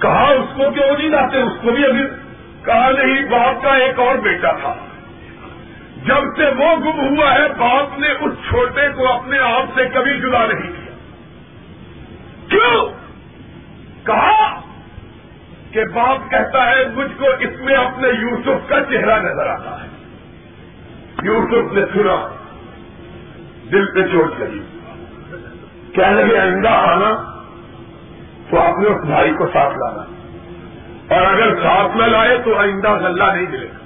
کہا، اس کو کیوں نہیں لاتے؟ اس کو بھی ابھی کہا نہیں، باپ کا ایک اور بیٹا تھا۔ جب سے وہ گم ہوا ہے، باپ نے اس چھوٹے کو اپنے آپ سے کبھی جدا نہیں کیا۔ کیوں؟ کہا کہ باپ کہتا ہے، مجھ کو اس میں اپنے یوسف کا چہرہ نظر آتا ہے۔ یوسف نے سنا، دل پہ چوٹ لگی کہنے لگے، آئندہ آنا تو آپ نے اس بھائی کو ساتھ لانا۔ اور اگر ساتھ نہ لائے تو آئندہ غلہ نہیں ملے۔ گا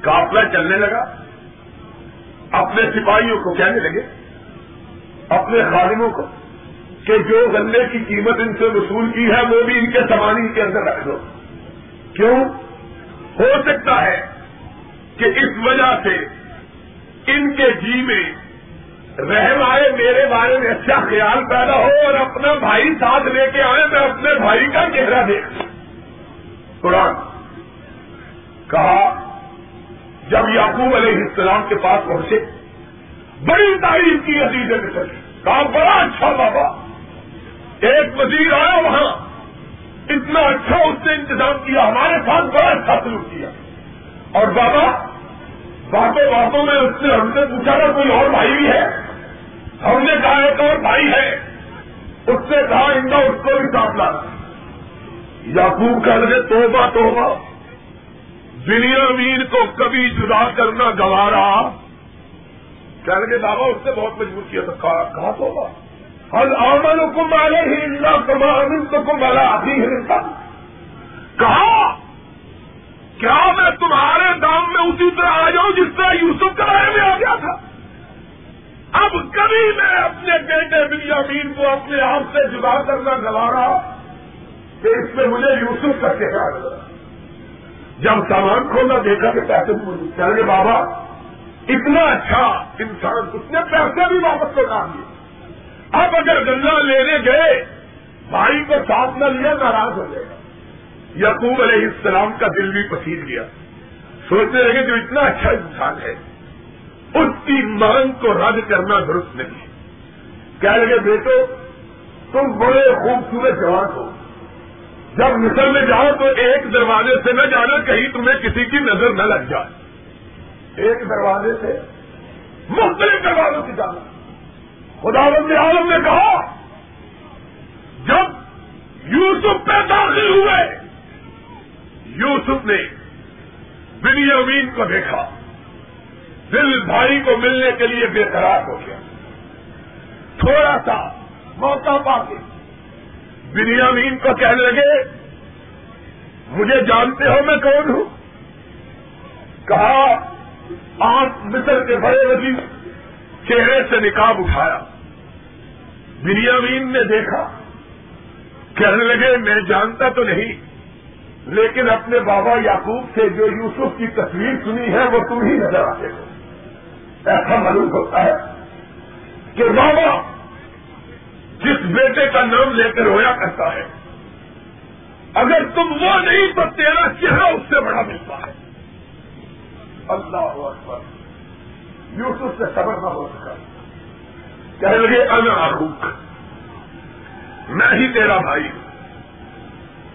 کافلا چلنے لگا۔ اپنے سپاہیوں کو کہنے لگے، اپنے خادموں کو۔ کہ جو گلے کی قیمت ان سے وصول کی ہے، وہ بھی ان کے سوانی کے اندر رکھ دو۔ کیوں؟ ہو سکتا ہے کہ اس وجہ سے ان کے جی میں رحم آئے میرے بارے میں اچھا خیال پیدا ہو اور اپنا بھائی ساتھ لے کے آئے، میں اپنے بھائی کا چہرہ دیکھ۔ قرآن کہا، جب یعقوب علیہ السلام کے پاس پہنچے، بڑی تعریف کی عزیز نے کہا، بڑا اچھا بابا۔ ایک وزیر آیا وہاں۔ اتنا اچھا اس نے انتظام کیا، ہمارے ساتھ بڑا اچھا سلوک کیا۔ اور بابا، باتوں باتوں میں اس نے ہم سے پوچھا تھا، کوئی اور بھائی بھی ہے؟ ہم نے کہا ایک اور بھائی ہے۔ اس نے کہا، ان کا اس کو بھی ساتھ لانا۔ یعقوب کہہ لگے، توبہ توبہ۔ دنیا مین کو کبھی جدا کرنا گوارا۔ کہہ لگے، بابا، اس نے بہت مجبور کیا تھا۔ کہا توبہ۔ ہل حکم والے ہی اللہ کما تو والا آتی ہے کہا، کیا میں تمہارے دام میں اسی طرح آ جاؤں جس طرح یوسف کرائے میں آ گیا تھا؟ اب کبھی میں اپنے بیٹے بنیامین کو اپنے آپ سے جدا کرنا گوارا کہ اس میں مجھے یوسف کا چہرہ جب سامان کھولنا دیکھا کہ پیسے چل گئے بابا، اتنا اچھا انسان، اس نے پیسے بھی واپس لوٹا دیے۔ اب اگر گنگا لینے گئے، بھائی کو ساتھ نہ لیا ناراض ہو جائے گا۔ یقوب علیہ السلام کا دل بھی پسند گیا۔ سوچنے لگے جو اتنا اچھا انسان ہے، اس کی مانگ کو رد کرنا درست نہیں۔ کہہ لگے، بیٹو، تم بڑے خوبصورت جوان ہو۔ جب مصر میں جاؤ تو ایک دروازے سے نہ جانا، کہیں تمہیں کسی کی نظر نہ لگ جائے۔ ایک دروازے سے مختلف دروازوں سے جانا۔ خدا بند عالم نے کہا، جب یوسف پہ داخل ہوئے، یوسف نے بنی امین کو دیکھا۔ دل بھائی کو ملنے کے لیے بے قرار ہو گیا۔ تھوڑا سا موقع پا کے بنیامین کو کہنے لگے، مجھے جانتے ہو میں کون ہوں؟ کہا، آپ مصر کے بڑے وزیر چہرے سے نکاب اٹھایا۔ بنیامین نے دیکھا۔ کہنے لگے، میں جانتا تو نہیں، لیکن اپنے بابا یعقوب سے جو یوسف کی تصویر سنی ہے، وہ تم ہی نظر آتے ہو ایسا معلوم ہوتا ہے کہ بابا جس بیٹے کا نام لے کر رویا کرتا ہے، اگر تم وہ نہیں تو تیرا چہرہ اس سے بڑا ملتا ہے۔ اللہ اکبر۔ یوسف سے صبر نہ ہو سکا۔ کہنے لگے اناروک میں ہی تیرا بھائی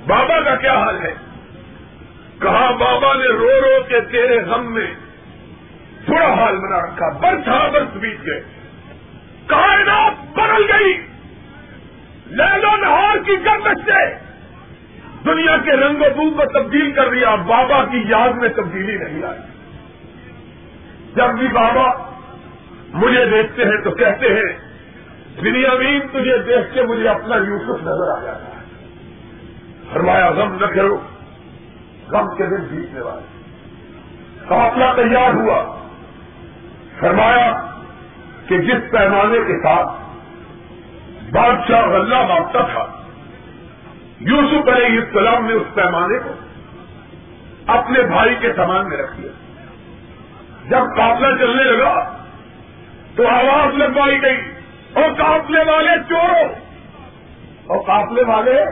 بابا کا کیا حال ہے؟ کہا، بابا نے رو رو کے تیرے غم میں تھوڑا حال بنا رکھا برس ہاں برس بیت گئے کائنات بدل گئی۔ لیلو نہار کی گرمت سے دنیا کے رنگ و بو کو تبدیل کر دیا بابا کی یاد میں تبدیلی نہیں آئی۔ جب بھی بابا مجھے دیکھتے ہیں تو کہتے ہیں بنیامین تجھے دیکھ کے مجھے اپنا یوسف نظر آ جاتا ہے۔ فرمایا، غم نہ کرو، غم کے دن جیتنے والے۔ قافلہ تیار ہوا۔ فرمایا کہ جس پیمانے کے ساتھ بادشاہ غلہ بانٹتا تھا، یوسف علیہ السلام نے اس پیمانے کو اپنے بھائی کے سامان میں رکھ دیا۔ جب قافلہ چلنے لگا تو آواز لگوائی گئی، اور قافلے والے چورو۔ اور قافلے والے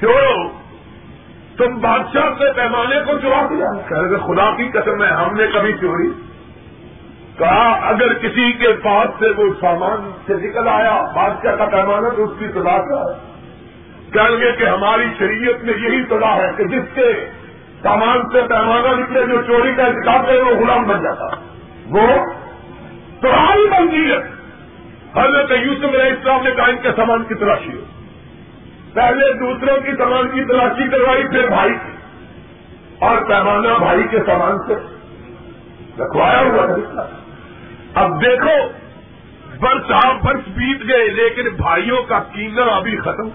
چورو، تم بادشاہ سے پیمانے کو چورا دیا۔ خدا کی قسم ہے، ہم نے کبھی چوری۔ کہا، اگر کسی کے پاس سے وہ سامان سے نکل آیا، بادشاہ کا پیمانہ تو اس کی تلاش ہے۔ کہیں گے کہ ہماری شریعت میں یہی صلاح ہے کہ جس کے سامان سے پیمانہ نکلے، جو چوری کا انتخاب ہے وہ غلام بن جاتا۔ وہ تمہاری بنتی ہے۔ حضرت یوسف علیہ السلام نے کہا ان کے سامان کی تلاشی ہو پہلے دوسروں کی سامان کی تلاشی کروائی، پھر بھائی کی۔ اور پیمانہ بھائی کے سامان سے رکھوایا ہوا تھا اب دیکھو، برس آپ برس بیت گئے، لیکن بھائیوں کا کینا ابھی ختم۔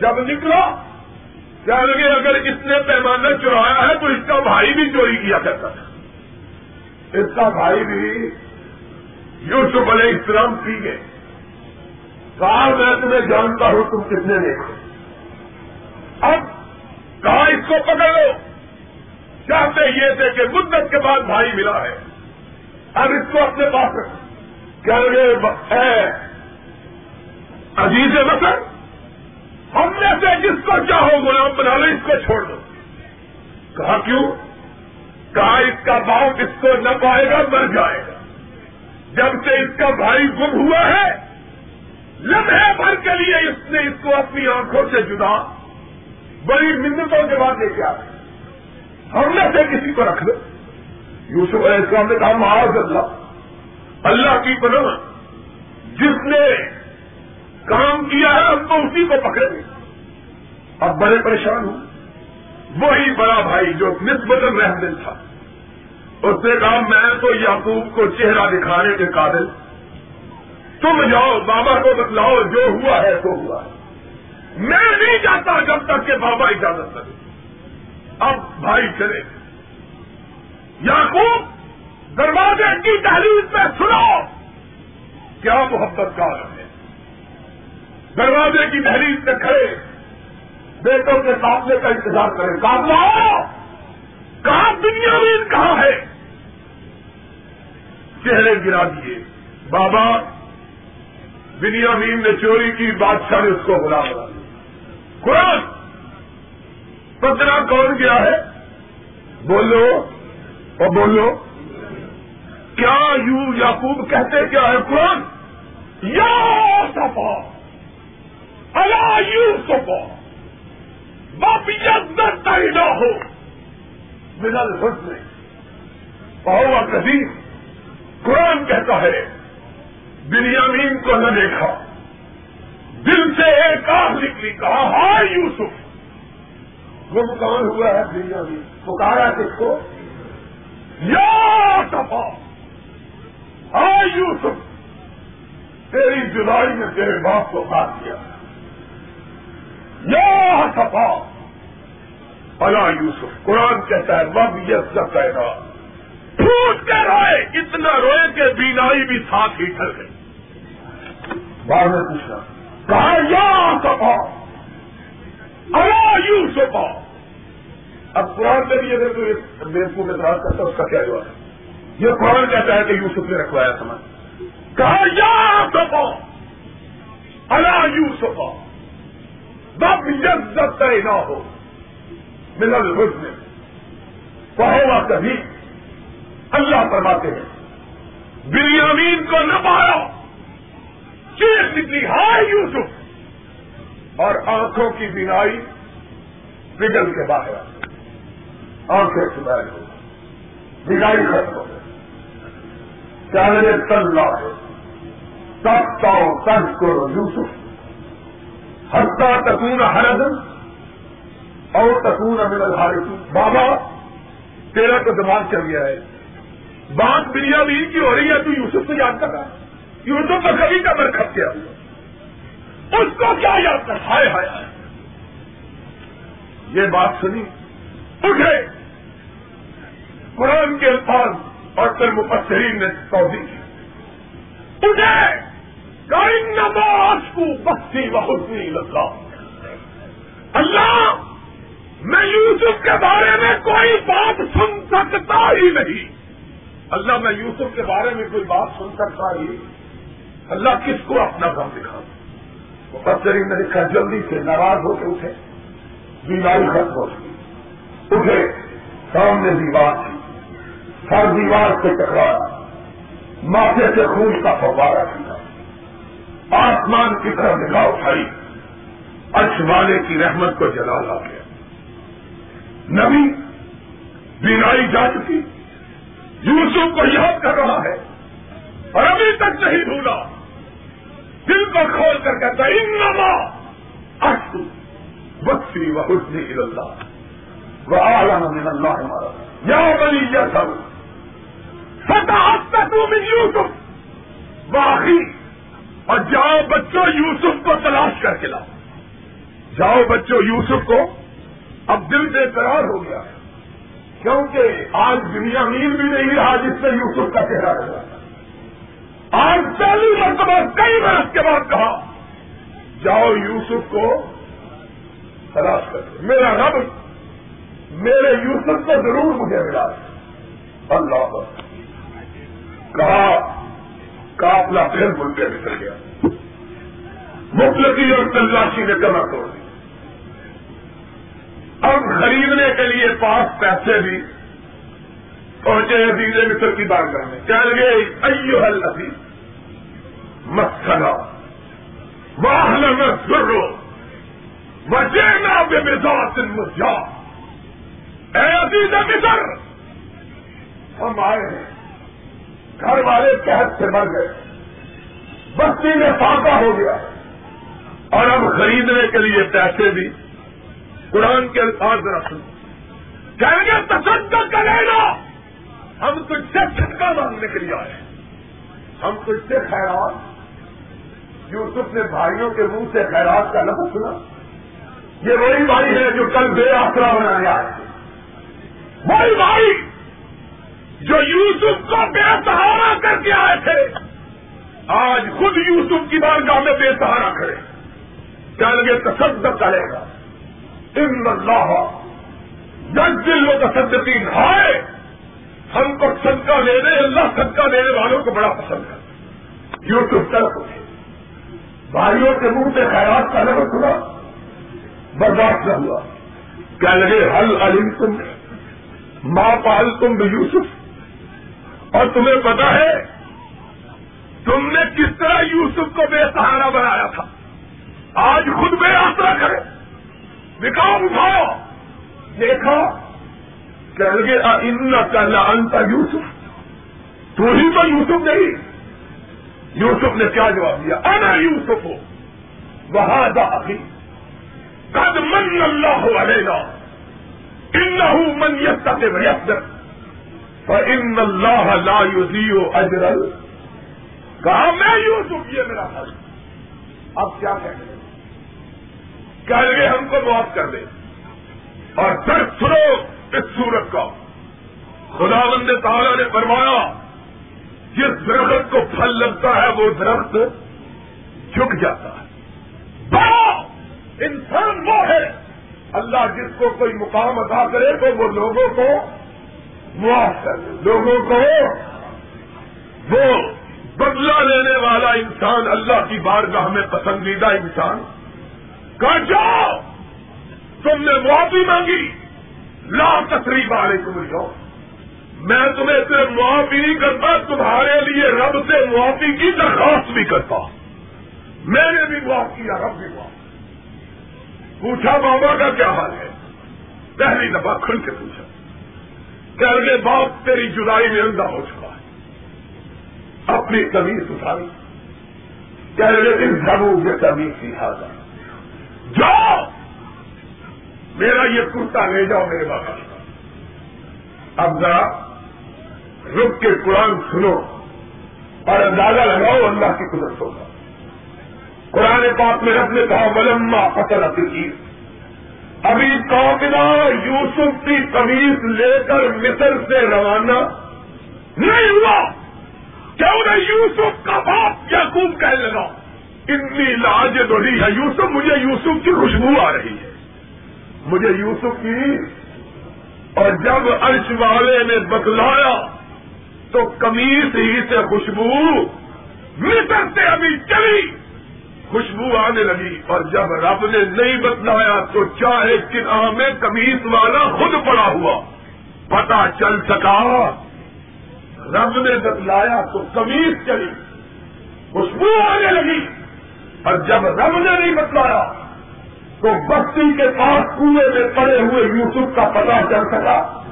جب نکلا لگے اگر اس نے پیمانہ چرایا ہے تو اس کا بھائی بھی چوری کیا کرتا تھا اس کا بھائی بھی یوسف علیہ السلام پی گئے کہا میں تمہیں جانتا ہوں تم کتنے دیکھو اب کہا اس کو پکڑ لو۔ چاہتے یہ تھے کہ مدت کے بعد بھائی ملا ہے۔ اب اس کو اپنے پاس رکھو کیا عزیز مطلب ہم میں سے جس کو چاہو غلام بنا لو، اس کو چھوڑ دو۔ کہا کیوں؟ کہا اس کا باپ اس کو نہ پائے گا، مر جائے گا۔ جب سے اس کا بھائی گم ہوا ہے، لمحے بھر کے لیے اس نے اس کو اپنی آنکھوں سے جدا، بڑی منتوں کے بعد لے کے آئے ہم میں سے کسی کو رکھ دو۔ یوسف علیہ السلام نے کہا، معاذ اللہ اللہ کی پناہ۔ جس نے کام کیا ہے ہم تو اسی کو پکڑے گے اب بڑے پریشان ہوں۔ وہی بڑا بھائی جو نسبت رحم تھا۔ اس نے کہا، میں تو یعقوب کو چہرہ دکھانے کے قابل۔ تم جاؤ، بابا کو بتلاؤ، جو ہوا ہے تو ہوا ہے۔ میں نہیں جاتا جب تک کہ بابا اجازت کرے اب بھائی چلے۔ یعقوب، دروازے کی تحریر پہ سنو۔ کیا محبت کا ہے؟ دروازے کی تحریر پہ کھڑے بیٹوں کے قابلے کا انتظار کریں۔ قابلہ کہاں دنیا میں کہاں ہے؟ چہرے گرا دیے۔ بابا دنیا نے چوری کی، بادشاہ نے اس کو بلا بلا قرآن! پتنا کون گیا ہے؟ بولو۔ اور بولو، کیا یو یعقوب کہتے کیا ہے قرآن؟ یا سفا اللہ یو سفا واپس نہ ہو. بلال حسن بہوا کبھی قرآن کہتا ہے، بنیامین کو نہ دیکھا. دل سے ایک آخ نکلی، کہا ہاں یوسف. وہ کون ہوا ہے بنیامین. پکارا کس کو؟ یا سفا ہاں یوسف، تیری جدائی نے تیرے باپ کو کاٹ دیا یا سفا اللہ یوسف، قرآن کہتا ہے، وب یس کہنا پھوٹ کے روئے، اتنا روئے کہ بینائی بھی ساتھ ہی کر گئی۔ بعد میں پوچھنا، کہا یا سفا اللہ یوسف. اب قرآن میں بھی اگر کوئی بیوقوف اعتراض کرتا اس کا کیا جواب ہے؟ یہ قرآن کہتا ہے کہ یوسف نے رکھوایا سمجھ کہا یا سفا اللہ یوسف بب عزت نہ ہو ملل حسن پہوا کبھی اللہ فرماتے ہیں بریامین کو نہ پایا. چیخ نکلی، ہائے یوسف! اور آنکھوں کی بینائی پگل کے باہر آنکھیں سنائی ہو بینائی ختم ہو چاہے تل ہے. تب تو تج کرو یوسف ہستا تکون ہردن اور تکون امن الحارث بابا، تیرا تو دماغ چل گیا ہے۔ بات بنیا بھی کی ہو رہی ہے، تو یوسف کو یاد کر رہا ہے یوسف تو کبھی کا برکھت کیا اس کو کیا یاد کر ہائے ہائے ہائے۔ یہ بات سنی۔ اٹھے۔ قرآن کے الفاظ اور پھر مفسرین نے توضیح کی اٹھے۔ نماز کو بخشی بہت نہیں لگا۔ اللہ، میں یوسف کے بارے میں کوئی بات سن سکتا ہی نہیں۔ اللہ، میں یوسف کے بارے میں کوئی بات سن سکتا ہی اللہ، کس کو اپنا غم دکھا؟ بچری نے لکھا جلدی سے ناراض ہو کے اٹھے۔ بیماری ختم ہو گئی۔ اٹھے۔ سامنے دیوار تھی۔ ہر دیوار سے ٹکرایا ماتھے سے خون کا فوارا کیا آسمان کی طرف نگاہ اٹھائی اچھ والے کی رحمت کو جلا لا گیا۔ نبی بینائی جا چکی۔ یوسف کو یاد کر رہا ہے۔ اور ابھی تک نہیں بھولا دل کو کھول کر کہتا انما اشو بخشی و حسنی اللہ وہ عالم من اللہ ہمارا یا بلی یا سب ستا تک یوسف واقعی اور جاؤ بچوں یوسف کو تلاش کر کے لاؤ۔ جاؤ بچوں یوسف کو اب دل بے قرار ہو گیا۔ کیونکہ آج دنیا مین بھی نہیں رہا جس سے یوسف کا چہرہ رہا۔ آج پہلی مرتبہ کئی برس کے بعد کہا، جاؤ یوسف کو تلاش کر میرا رب، میرے یوسف کو ضرور مجھے ملا۔ اللہ کہا کافلا پھر ملک نکل گیا۔ مفلتی اور تلاشی نے کمر توڑ دی۔ اب خریدنے کے لیے پاس پیسے بھی پہنچے عزیز مصر کی بات کرنے چل گئے ایو حل ابھی مسکنا واہل میں سرو بچے نا بے مزاج مجھا اے عزیز مصر، ہم آئے ہیں۔ گھر والے قحط سے مر گئے۔ بستی میں فاقہ ہو گیا۔ اور اب خریدنے کے لیے پیسے بھی۔ قرآن کے الفاظ رکھ کہیں گے تصدق کرے گا ہم تجھ سے چھٹکا مانگنے کے لیے آئے۔ ہم تجھ سے خیرات۔ یوسف نے بھائیوں کے منہ سے خیرات کا لفظ سنا۔ یہ وہی بھائی ہے جو کل بے آسرا بنانے آئے۔ وہی بھائی جو یوسف کو بے سہارا کر کے آئے تھے، آج خود یوسف کی بارگاہ میں بے سہارا کرے چل گے تصدق کرے گا۔ ان اللہ جج دل و تصدقی نہائے ہم کو صدقہ لینے اللہ صدقہ لینے والوں کو بڑا پسند ہے۔ یوٹیوب طرف بھائیوں کے منہ سے خیرات کا نظر سنا۔ برداشت نہ ہوا۔ کیا لگے حل علم تم ماں پال تم یوسف اور تمہیں پتا ہے تم نے کس طرح یوسف کو بے سہارا بنایا تھا؟ آج خود بے آسرا کرے۔ نکاح اٹھاؤ۔ دیکھا کہ لگے ان کا انتا یوسف تو ہی تو یوسف نہیں۔ یوسف نے کیا جواب دیا؟ انا یوسف ہو وہاں ابھی قد من اللہ ہو ارے ان من یس ان اللہ لا یوزیو اجرل کہا، میں یوسف یہ میرا حل اب کیا کہیں گے کہ ہم کو معاف کر دے اور پھر سنو اس سورت کا۔ خدا بند تعالیٰ نے فرمایا، جس درخت کو پھل لگتا ہے، وہ درخت جھک جاتا ہے۔ با انسان وہ ہے۔ اللہ جس کو کوئی مقام ادا کرے، تو وہ لوگوں کو لوگوں کو وہ بدلہ لینے والا انسان اللہ کی بارگاہ میں پسندیدہ انسان۔ کہا جاؤ؟ تم نے معافی مانگی۔ لا تقریب والے تم جاؤ میں تمہیں صرف معافی نہیں کرتا، تمہارے لیے رب سے معافی کی درخواست بھی کرتا۔ میں نے بھی معاف کیا، رب بھی معاف۔ پوچھا بابا کا کیا حال ہے؟ پہلی دفعہ کھل کے پوچھا۔ کہ اگلے باپ تیری جدائی میں اندھا ہو چکا ہے۔ اپنی کمی اتاری کہہ رہے دن گھروں میں کمی سیکھا جاؤ! میرا یہ کرتا لے جاؤ میرے بابا اب ذرا رک کے قرآن سنو اور اندازہ لگاؤ اللہ کی قدرت ہوگا۔ قرآن پاک میں رب نے کہا ملما فصل کی ابھی کابنا یوسف کی قمیض لے کر مصر سے روانہ نہیں ہوا کیوں نہ یوسف کا باپ یعقوب کہنے لگا اتنی لاج دوڑی ہے یوسف، مجھے یوسف کی خوشبو آ رہی ہے۔ مجھے یوسف کی، اور جب عرش والے نے بتلایا، تو کمیز ہی سے خوشبو مصر سے ابھی چلی۔ خوشبو آنے لگی اور جب رب نے نہیں بتلایا تو چاہے کنا میں کمیز والا خود پڑا ہوا۔ پتا چل سکا۔ رب نے بتلایا تو کمیز چلی۔ خوشبو آنے لگی۔ اور جب رب نے نہیں بتلایا تو بستی کے پاس کنویں میں پڑے ہوئے یوسف کا پتا چل سکا۔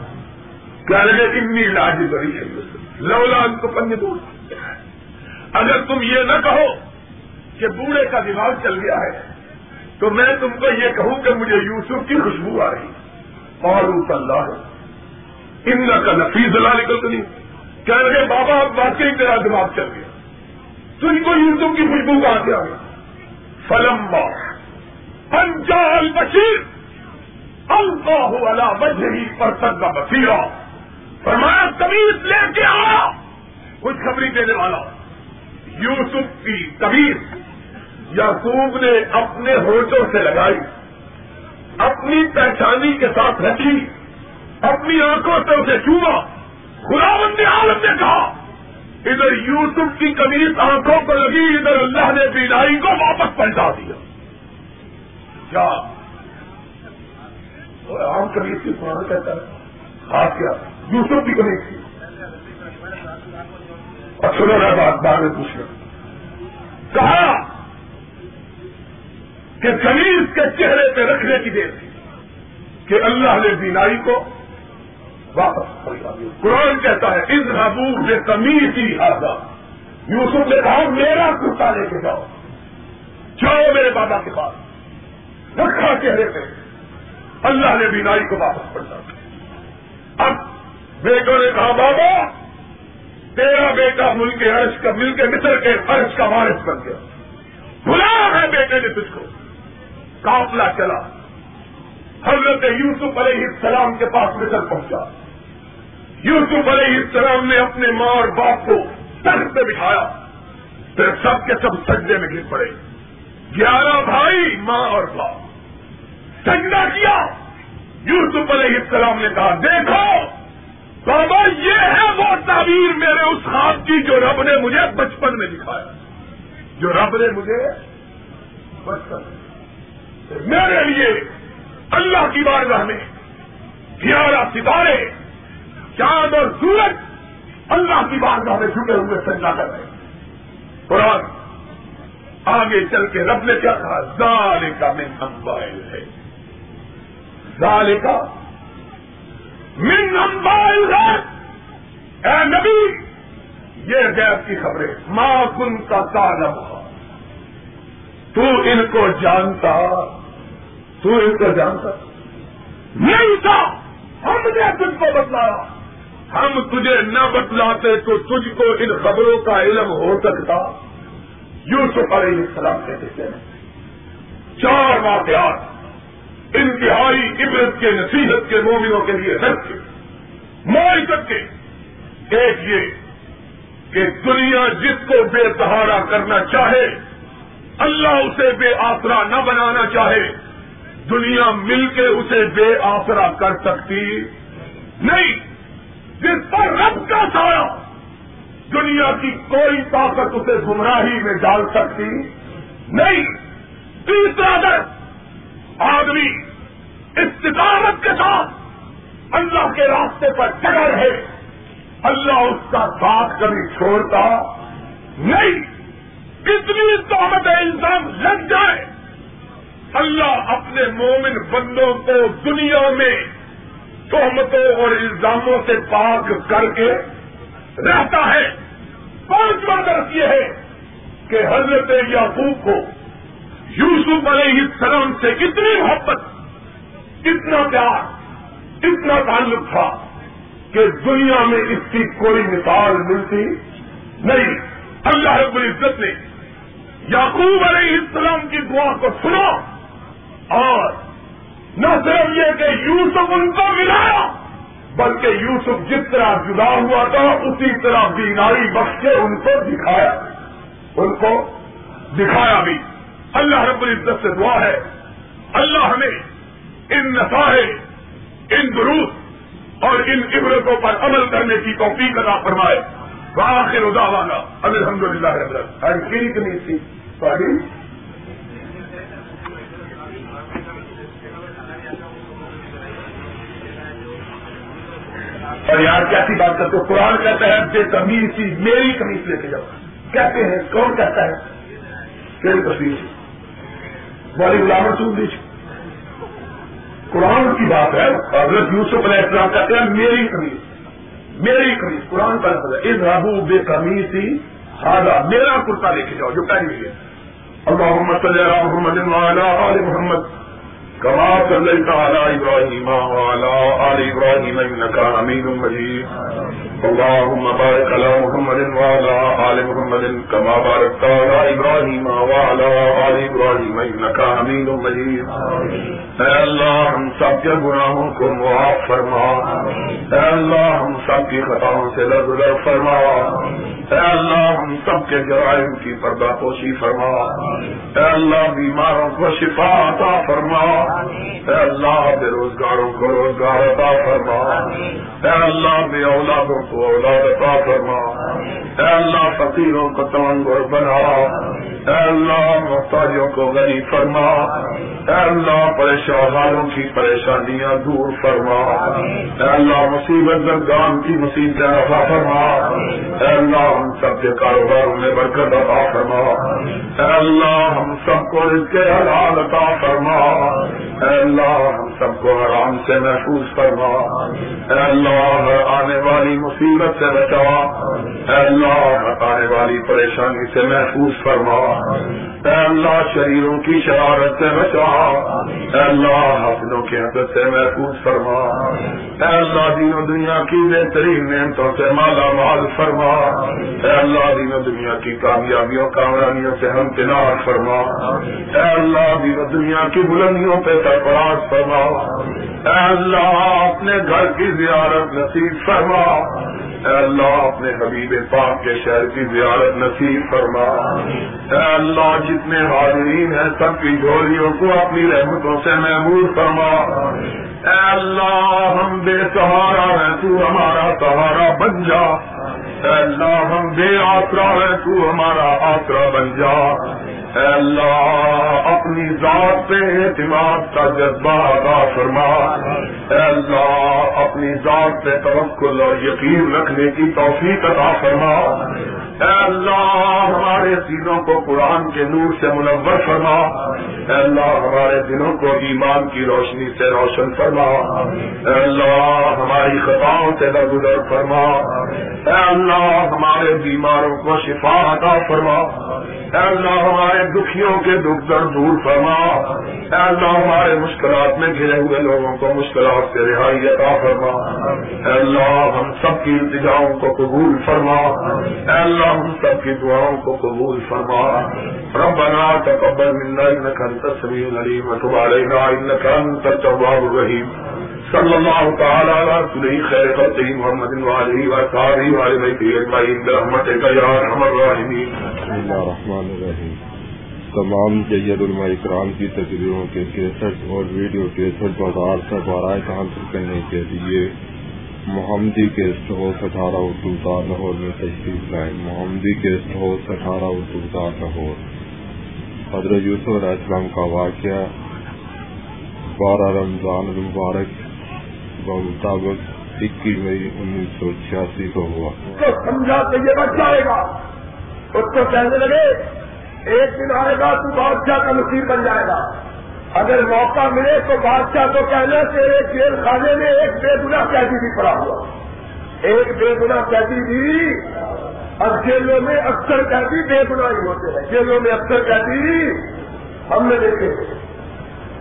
کیا لگے اتنی لاج بڑی ہے لولا ان کو پنج دور اگر تم یہ نہ کہو کہ بوڑھے کا دماغ چل گیا ہے۔ تو میں تم کو یہ کہوں کہ مجھے یوسف کی خوشبو آ رہی۔ اور اللہ ہے ان کا نفیس دلا نکل تو نہیں کہہ رہے بابا، اب واقعی تیرا دماغ چل گیا۔ تم کو یوسف کی خوشبو کا آ گیا فلم پنجال بشیر اللہ علا وجہ ہی پر سب کا بسیرا فرمایا، تمیز لے کے آیا کچھ خبری دینے والا۔ یوسف کی تمیز۔ یعقوب نے اپنے ہوٹوں سے لگائی، اپنی پہچانی کے ساتھ رکھی، اپنی آنکھوں سے اسے چوما خدا بندی عالم نے کہا، ادھر یوسف کی کمیز آنکھوں کو لگی، ادھر اللہ نے بینائی کو واپس پلٹا دیا۔ کیا؟ عام کمیز کی قرآن کہتا ہے، خاص کیا، یوسف کی کمیز تھی اور سنو رہا بات، بعد میں پوچھ کہا کہ کمیز کے چہرے پہ رکھنے کی دیر تھی کہ اللہ نے بینائی کو واپس قرآن کہتا ہے ان حبوب نے کمیز ہی آزاد یوسف نے کہا، میرا کرتا لے کے جاؤ۔ جاؤ میرے بابا کے پاس۔ رکھا چہرے پہ۔ اللہ نے بینائی کو واپس پلٹا اب بیٹوں نے کہا، بابا، تیرا بیٹا ملک عرش کا مل کے مصر کے عرش کا وارث بن گیا۔ بلا ہے بیٹے نے تجھ کو۔ کافلا چلا۔ حضرت یوسف علیہ السلام کے پاس مصر پہنچا۔ یوسف علیہ السلام نے اپنے ماں اور باپ کو سر پہ بٹھایا۔ پھر سب کے سب سجدے میں گر پڑے۔ گیارہ بھائی، ماں اور باپ۔ سجدہ کیا؟ یوسف علیہ السلام نے کہا، دیکھو، بابا، یہ ہے وہ تعبیر میرے اس خواب کی جو رب نے مجھے بچپن میں دکھایا۔ جو رب نے مجھے بچپن میں میرے لیے اللہ کی بارگاہ میں گیارہ ستارے، چاند اور سورج اللہ کی بارگاہ میں جھکے ہوئے سجا کر رہے قرآن آگے چل کے رب نے کیا کہا زال کا میں امبائل ہے زال کا من امبائل ہے اے نبی، یہ غیب کی خبریں ماں کن کا تعلم تو ان کو جانتا تو ان کو جانتا۔ نہیں تھا۔ ہم نے تجھ کو بتلایا۔ ہم تجھے نہ بتلاتے تو تجھ کو ان خبروں کا علم ہو سکتا۔ یوسف علیہ السلام کہتے تھے۔ چار واقعات۔ انتہائی عبرت کے، نصیحت کے مومنوں کے لیے رکھے معیشت کے۔ ایک یہ کہ دنیا جس کو بے سہارا کرنا چاہے، اللہ اسے بے آسرا نہ بنانا چاہے۔ دنیا مل کے اسے بے آسرا کر سکتی نہیں۔ جس پر رب کا سایہ دنیا کی کوئی طاقت اسے گمراہی میں ڈال سکتی نہیں۔ تیسرا در آدمی استقامت کے ساتھ اللہ کے راستے پر چڑھ رہے، اللہ اس کا ساتھ کبھی چھوڑتا نہیں۔ کتنی تومت انسان لگ جائے۔ اللہ اپنے مومن بندوں کو دنیا میں تہمتوں اور الزاموں سے پاک کر کے رہتا ہے۔ پانچواں درس یہ ہے کہ حضرت یعقوب کو یوسف علیہ السلام سے اتنی محبت، اتنا پیار، اتنا تعلق تھا کہ دنیا میں اس کی کوئی مثال ملتی نہیں۔ اللہ رب العزت نے یعقوب علیہ السلام کی دعا کو سنا۔ اور نہ صرف یہ کہ یوسف ان کو ملایا، بلکہ یوسف جس طرح جدا ہوا تھا، اسی طرح بیماری بخش کے ان کو دکھایا۔ ان کو دکھایا بھی۔ اللہ رب العزت سے دعا ہے۔ اللہ ہمیں ان نساہے ان دروس اور ان عبرتوں پر عمل کرنے کی توفیق ادا فرمائے۔ باخر ادا والا الحمد للہ نہیں تھی اور یار کیسی بات کرتے ہو؟ قرآن کہتا ہے بے کمیز سی میری کمیز لے کے جاؤ۔ کہتے ہیں، کون کہتا ہے؟ تیری تصویر۔ بڑی غلام رسول دیش قرآن کی بات ہے، حضرت یوسف علیہ السلام کہتے ہیں، میری کمیز میری کمیز قرآن کا نظر ہے اس رابو بے کمیز سی ہاضا میرا کرتا لے کے جاؤ، جو پہلی ہوئی ہے۔ اللہ محمد صلی اللہ محمد آل محمد۔ كما صليت على إبراهيم وعلى آل إبراهيم إنك حميد مجيد. اللهم بارك على محمد وعلى آل محمد كما باركت على إبراهيم وعلى آل إبراهيم إنك حميد مجيد. اے اللہ ہم سب کے گناہوں کو معاف فرما۔ اے اللہ ہم سب کی خطاؤں سے فرما۔ اے اللہ ہم سب کے جرائم کی پردہ پوشی فرما۔ اے اللہ بیماروں کو شفا عطا فرما۔ اے اللہ بے روزگاروں کو روزگار عطا فرما۔ اے اللہ بے اولادوں کو اولاد عطا فرما اے اللہ فقیروں کو تمنگر بنا اے اللہ محتاجوں کو غریب فرما اے اللہ پریشانوں کی پریشانیاں دور فرما. اے اللہ مصیبت درگان کی مصیبت رفا فرما. اے اللہ ہم سب کے کاروباروں میں برکت عطا فرما. اے اللہ ہم سب کو اس کے حلال عطا فرما. اے اللہ ہم سب کو آرام سے محفوظ فرما. اے اللہ آنے والی مصیبت سے بچا اے اللہ اللہ آنے والی پریشانی سے محفوظ فرما۔ اے اللہ، شریروں کی شرارت سے بچا اے اللہ حفظوں کی حدت سے محفوظ فرما۔ اے اللہ، دین و دنیا کی بہترین نعمتوں سے مالا مال فرما۔ اے اللہ، دین و دنیا کی کامیابیوں، کامرانیوں سے ہم تنار فرما۔ اے اللہ، دین و دنیا کی بلندیوں پہ سرفراز فرما۔ اے اللہ، اپنے گھر کی زیارت نصیب فرما۔ اے اللہ اپنے حبیب پاک کے شہر کی زیارت نصیب فرما۔ اے اللہ جتنے حاضرین ہیں سب کی جھولیوں کو اپنی رحمتوں سے محبوب فرما۔ اے اللہ ہم بے سہارا ہیں، تو ہمارا سہارا بن جا۔ اے اللہ ہم بے آسرا ہے تو ہمارا آسرا بن جا۔ اے اللہ، اپنی ذات پہ اعتماد کا جذبہ ادا فرما۔ اے اللہ، اپنی ذات پہ توکل اور یقین رکھنے کی توفیق ادا فرما۔ اے اللہ، ہمارے سینوں کو قرآن کے نور سے منور فرما۔ اے اللہ، ہمارے دلوں کو ایمان کی روشنی سے روشن فرما۔ اے اللہ، ہماری خطاؤں سے درگزر فرما۔ اے اللہ، ہمارے بیماروں کو شفا عطا فرما۔ اے اللہ ہمارے دکھیوں کے دکھ درد دور فرما۔ اے اللہ ہمارے مشکلات میں گرے ہوئے لوگوں کو مشکلات سے رہائی عطا فرما۔ اے اللہ ہم سب کی التجاؤں کو قبول فرما۔ اے اللہ ہم سب کی دعاؤں کو قبول فرما۔ ربنا تقبل منا انك انت السميع العليم وتب علينا انك انت التواب الرحيم صلى الله تعالى على رسوله خير خلقه محمد و وعليه واصحابه وعلى بيته اجمعين برحمتك يا ارحم الراحمين بسم اللہ الرحمن الرحیم۔ تمام جید علماء اکرام کی تقریروں کے کیسٹ اور ویڈیو کیسٹ بازار سے بارائے حاصل کرنے کے لیے محمدی کے ہاؤس اٹھارہ اردو دار لاہور میں تشریف لائیں۔ محمدی کے ہاؤس اٹھارہ اردو دار لاہور۔ حضرت یوسف علیہ السلام کا واقعہ بارہ رمضان المبارک بمطابق اکیس مئی انیس سو چھیاسی کو ہوا۔ سمجھا کہ یہ بچ جائے گا۔ اس کو کہنے لگے، ایک دن آئے گا تو بادشاہ کا نصیب بن جائے گا۔ اگر موقع ملے تو بادشاہ کو کہنا کہ ایک جیل خانے میں ایک بے گنا قیدی بھی پڑا ہوا۔ ایک بے گنا قیدی بھی۔ اب جیلوں میں اکثر قیدی بے گنا ہی ہوتے ہیں۔ جیلوں میں اکثر قیدی ہم نے دیکھے۔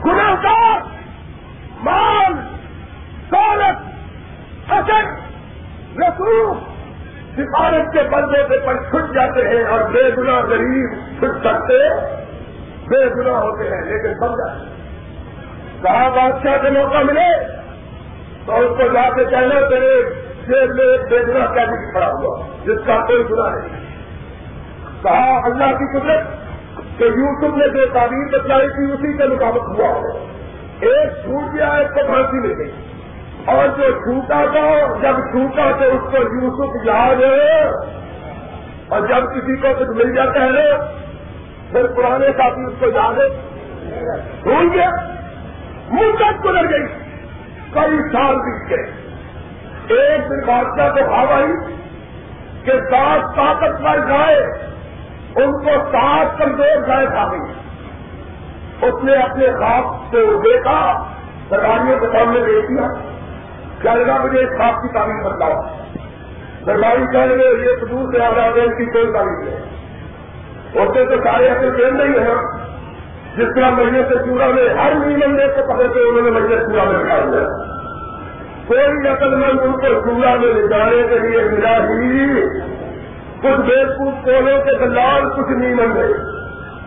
گناہ کا مال، دولت حسن رسوخ سفارت کے بندے پہ پر چھٹ جاتے ہیں اور بے گنا غریب چھٹ سکتے بے گنا ہوتے ہیں، لیکن سمجھا کہا، بادشاہ کے موقع ملے تو اس کو جا کے کہنا تیرے جیل میں ایک بے گنا قیدی کھڑا ہوا، جس کا کوئی گنا نہیں۔ کہا، اللہ کی قدرت کہ یوسف نے جو تعبیر بتلائی تھی، اسی کے مطابق ہوا ہو ایک چھوٹ گیا ایک کو پھانسی مل گئی۔ اور جو چھوٹا تھا، جب چھوٹا تو اس کو یوسف یاد ہے۔ اور جب کسی کو کچھ مل جاتا ہے نا پھر پرانے ساتھی اس کو یاد ہے۔ بھول گیا؟ مدت گزر گئی۔ کئی سال بیت گئے۔ ایک دن بادشاہ کو بھاگ آئی کہ سات طاقتور گائے ان کو سات کمزور گائے کھا گئی۔ اس نے اپنے خواب سے دیکھا سرکاریوں کے سامنے دیکھ دیا کہنے لگا مجھے اس خواب کی تعریف بتلاؤ۔ سرکاری کہنے لگے، یہ دور سے آزاد ہے اس کی کوئی تعریف نہیں ہوتے تو سارے اپنے پھیل نہیں ہیں۔ جس طرح مہینے سے چورا میں ہر مہینے کو پکڑ کے انہوں نے مہینے چورا میں رکھا ہوا کوئی نقل مند ان کو چورا میں لے جانے کے لیے ملا ہی کچھ بیوقوف کولوں کے دلال کچھ نہیں من گئے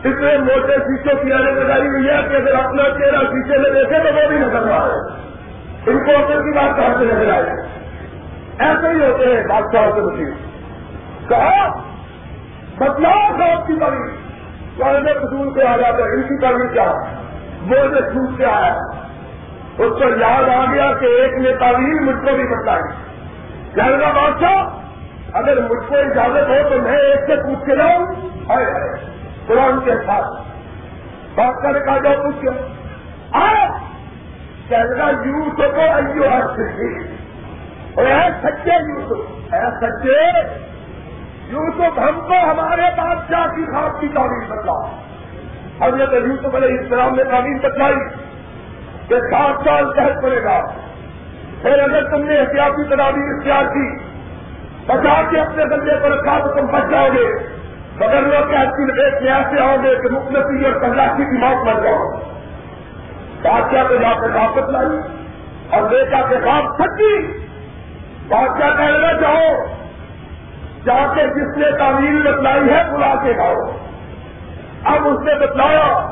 اتنے موٹے شیشوں کی آنے لگائی ہوئی ہے کہ اگر اپنا چہرہ شیشے میں دیکھے تو وہ بھی نظر رہا ہے ان کو اپنے کی بات کہاں سے نظر آئے ایسے ہی ہوتے ہیں بادشاہ سے مشین کہا، بدلاؤ صاحب کی تعلیم پہلے قصور سے آ جاتا ہے ان کی تعلیم کیا؟ وہ جو چھوٹ سے آیا۔ اس کو یاد آ گیا کہ ایک نے تعلیم مجھ کو بھی بتائی یعنی کہنے کا بادشاہ، اگر مجھ کو اجازت ہو تو میں ایک سے پوچھ کے لاؤں قرآن کے ساتھ۔ بات کرنے کا جو پوچھ کے۔ کہنا یوسف کو ایو ہر اور اے سچے یوسف، اے سچے، یوسف ہم کو ہمارے بادشاہ کی خواب کی تعمیر بدلا حضرت یوسف علیہ السلام نے تعمیر بتلائی کہ سات سال تحت پڑے گا۔ پھر اگر تم نے احتیاطی تدابیر اختیار کی، بچا کے اپنے بندے پر رکھا تو تم بچ جاؤ گے۔ بغیر لوگ کے کی ایک آؤ گے کہ مختلف اور تلاشی کی موت مر جاؤ۔ بادشاہ کو جا کر واپس لائی اور بیٹا کے ساتھ سچی بادشاہ کہنا چاہو جا کے جس نے تعمیر بتلائی ہے، بلا کے لاؤ اب اس نے بتلایا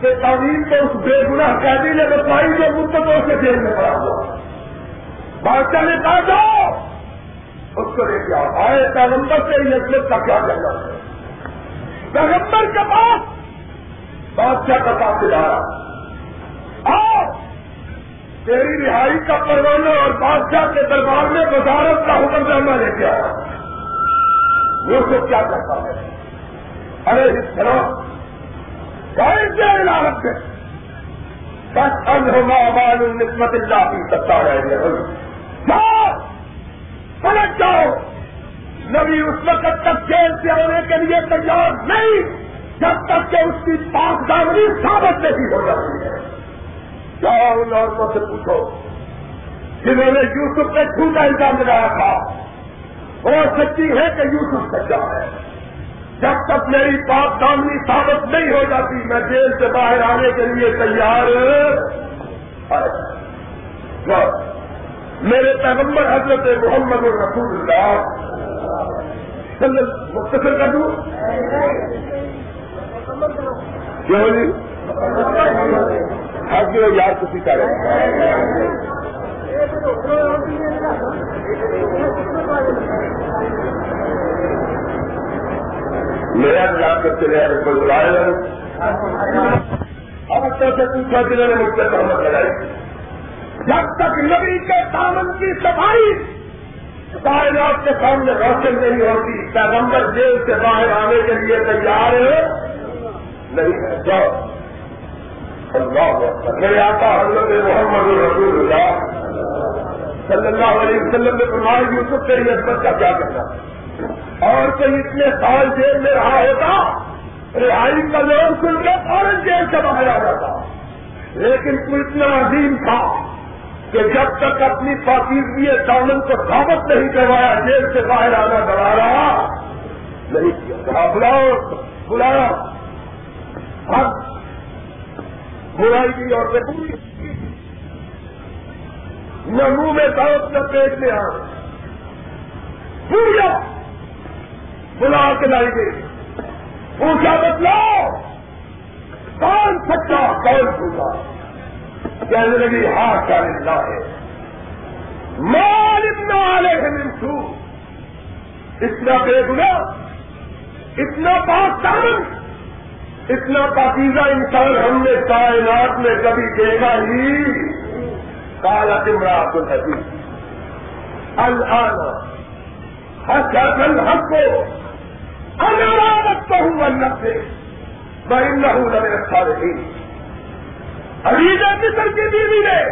کہ تعمیر کو اس بے گناہ قیدی نے بتلائی جو مدتوں سے جیل میں پڑا ہوا۔ بادشاہ نے کہا، جاؤ، اس کو لے کے آئے، پیغمبر سے نسلت کا کیا کرنا ہے؟ پیغمبر کے پاس بادشاہ کا پاس آیا۔ آؤ تیری رہائی کا پروانہ اور بادشاہ کے دربار میں وزارت کا حکم نامہ لے کے آیا۔ وہ سب کیا کرتا ہے؟ ارے اس طرح کیا علاقے بس انہوں معلوم نسمت اللہ کی ستا رہے سمجھ جاؤ نبی اس وقت تک جیل سے آنے کے لیے تیار نہیں، جب تک کہ اس کی پاک دامنی ثابت نہیں ہو جاتی ہے۔ جاؤ ان عورتوں سے پوچھو۔ جنہوں نے یوسف پہ جھوٹا الزام لگایا تھا، وہ سچی ہے کہ یوسف سچا ہے۔ جب تک میری پاک دامنی ثابت نہیں ہو جاتی، میں جیل سے باہر آنے کے لیے تیار۔ میرے پیغمبر حضرت محمد الرسول اللہ۔ مختصر کر دوں کیوں جی ہر جو یاد کسی کا میرا یاد کرتے رہے کوئی بلائے اب اچھا سے پوچھا جنہوں نے مجھ سے سہمت لگائی۔ جب تک نبی کے دامن کی صفائی کائنات کے سامنے روشن نہیں ہوتی، پیغمبر جیل سے باہر آنے کے لیے تیار نہیں، جاؤ۔ میرے آتا حضرت محمد رسول اللہ صلی اللہ علیہ وسلم نے فرمایا، یوسف، تیری عزمت کا کیا کرنا اور کوئی اتنے سال جیل میں رہا ہوتا رہائی کا لوگ سن کے فوراً جیل سے باہر آ جاتا۔ لیکن تو اتنا عظیم تھا کہ جب تک اپنی پاکیزگی دامن کو ثابت نہیں کروایا، جیل سے باہر آنا رہا۔ نہیں کیا؟ بلاؤ بلایا برائی کی اور پوری نہ منہ میں دعوت نہ پیٹ میں آ پورا بلا کے لائی گئی۔ پوچھا بتلاؤ کون سچا کون پوچھا کہنے لگی ہاں کا اللہ ہے۔ مال اتنا آلے ہیں منسو اتنا بے گنا اتنا پاکستان اتنا پاکیزہ انسان ہم نے کائنات میں کبھی دیکھا ہی کالا تمرا کو نہیں النا حسن حق کو انارت ہوں اللہ سے میں نہ ہوں نہ رکھا رہی علیزہ مصر کی بیوی نے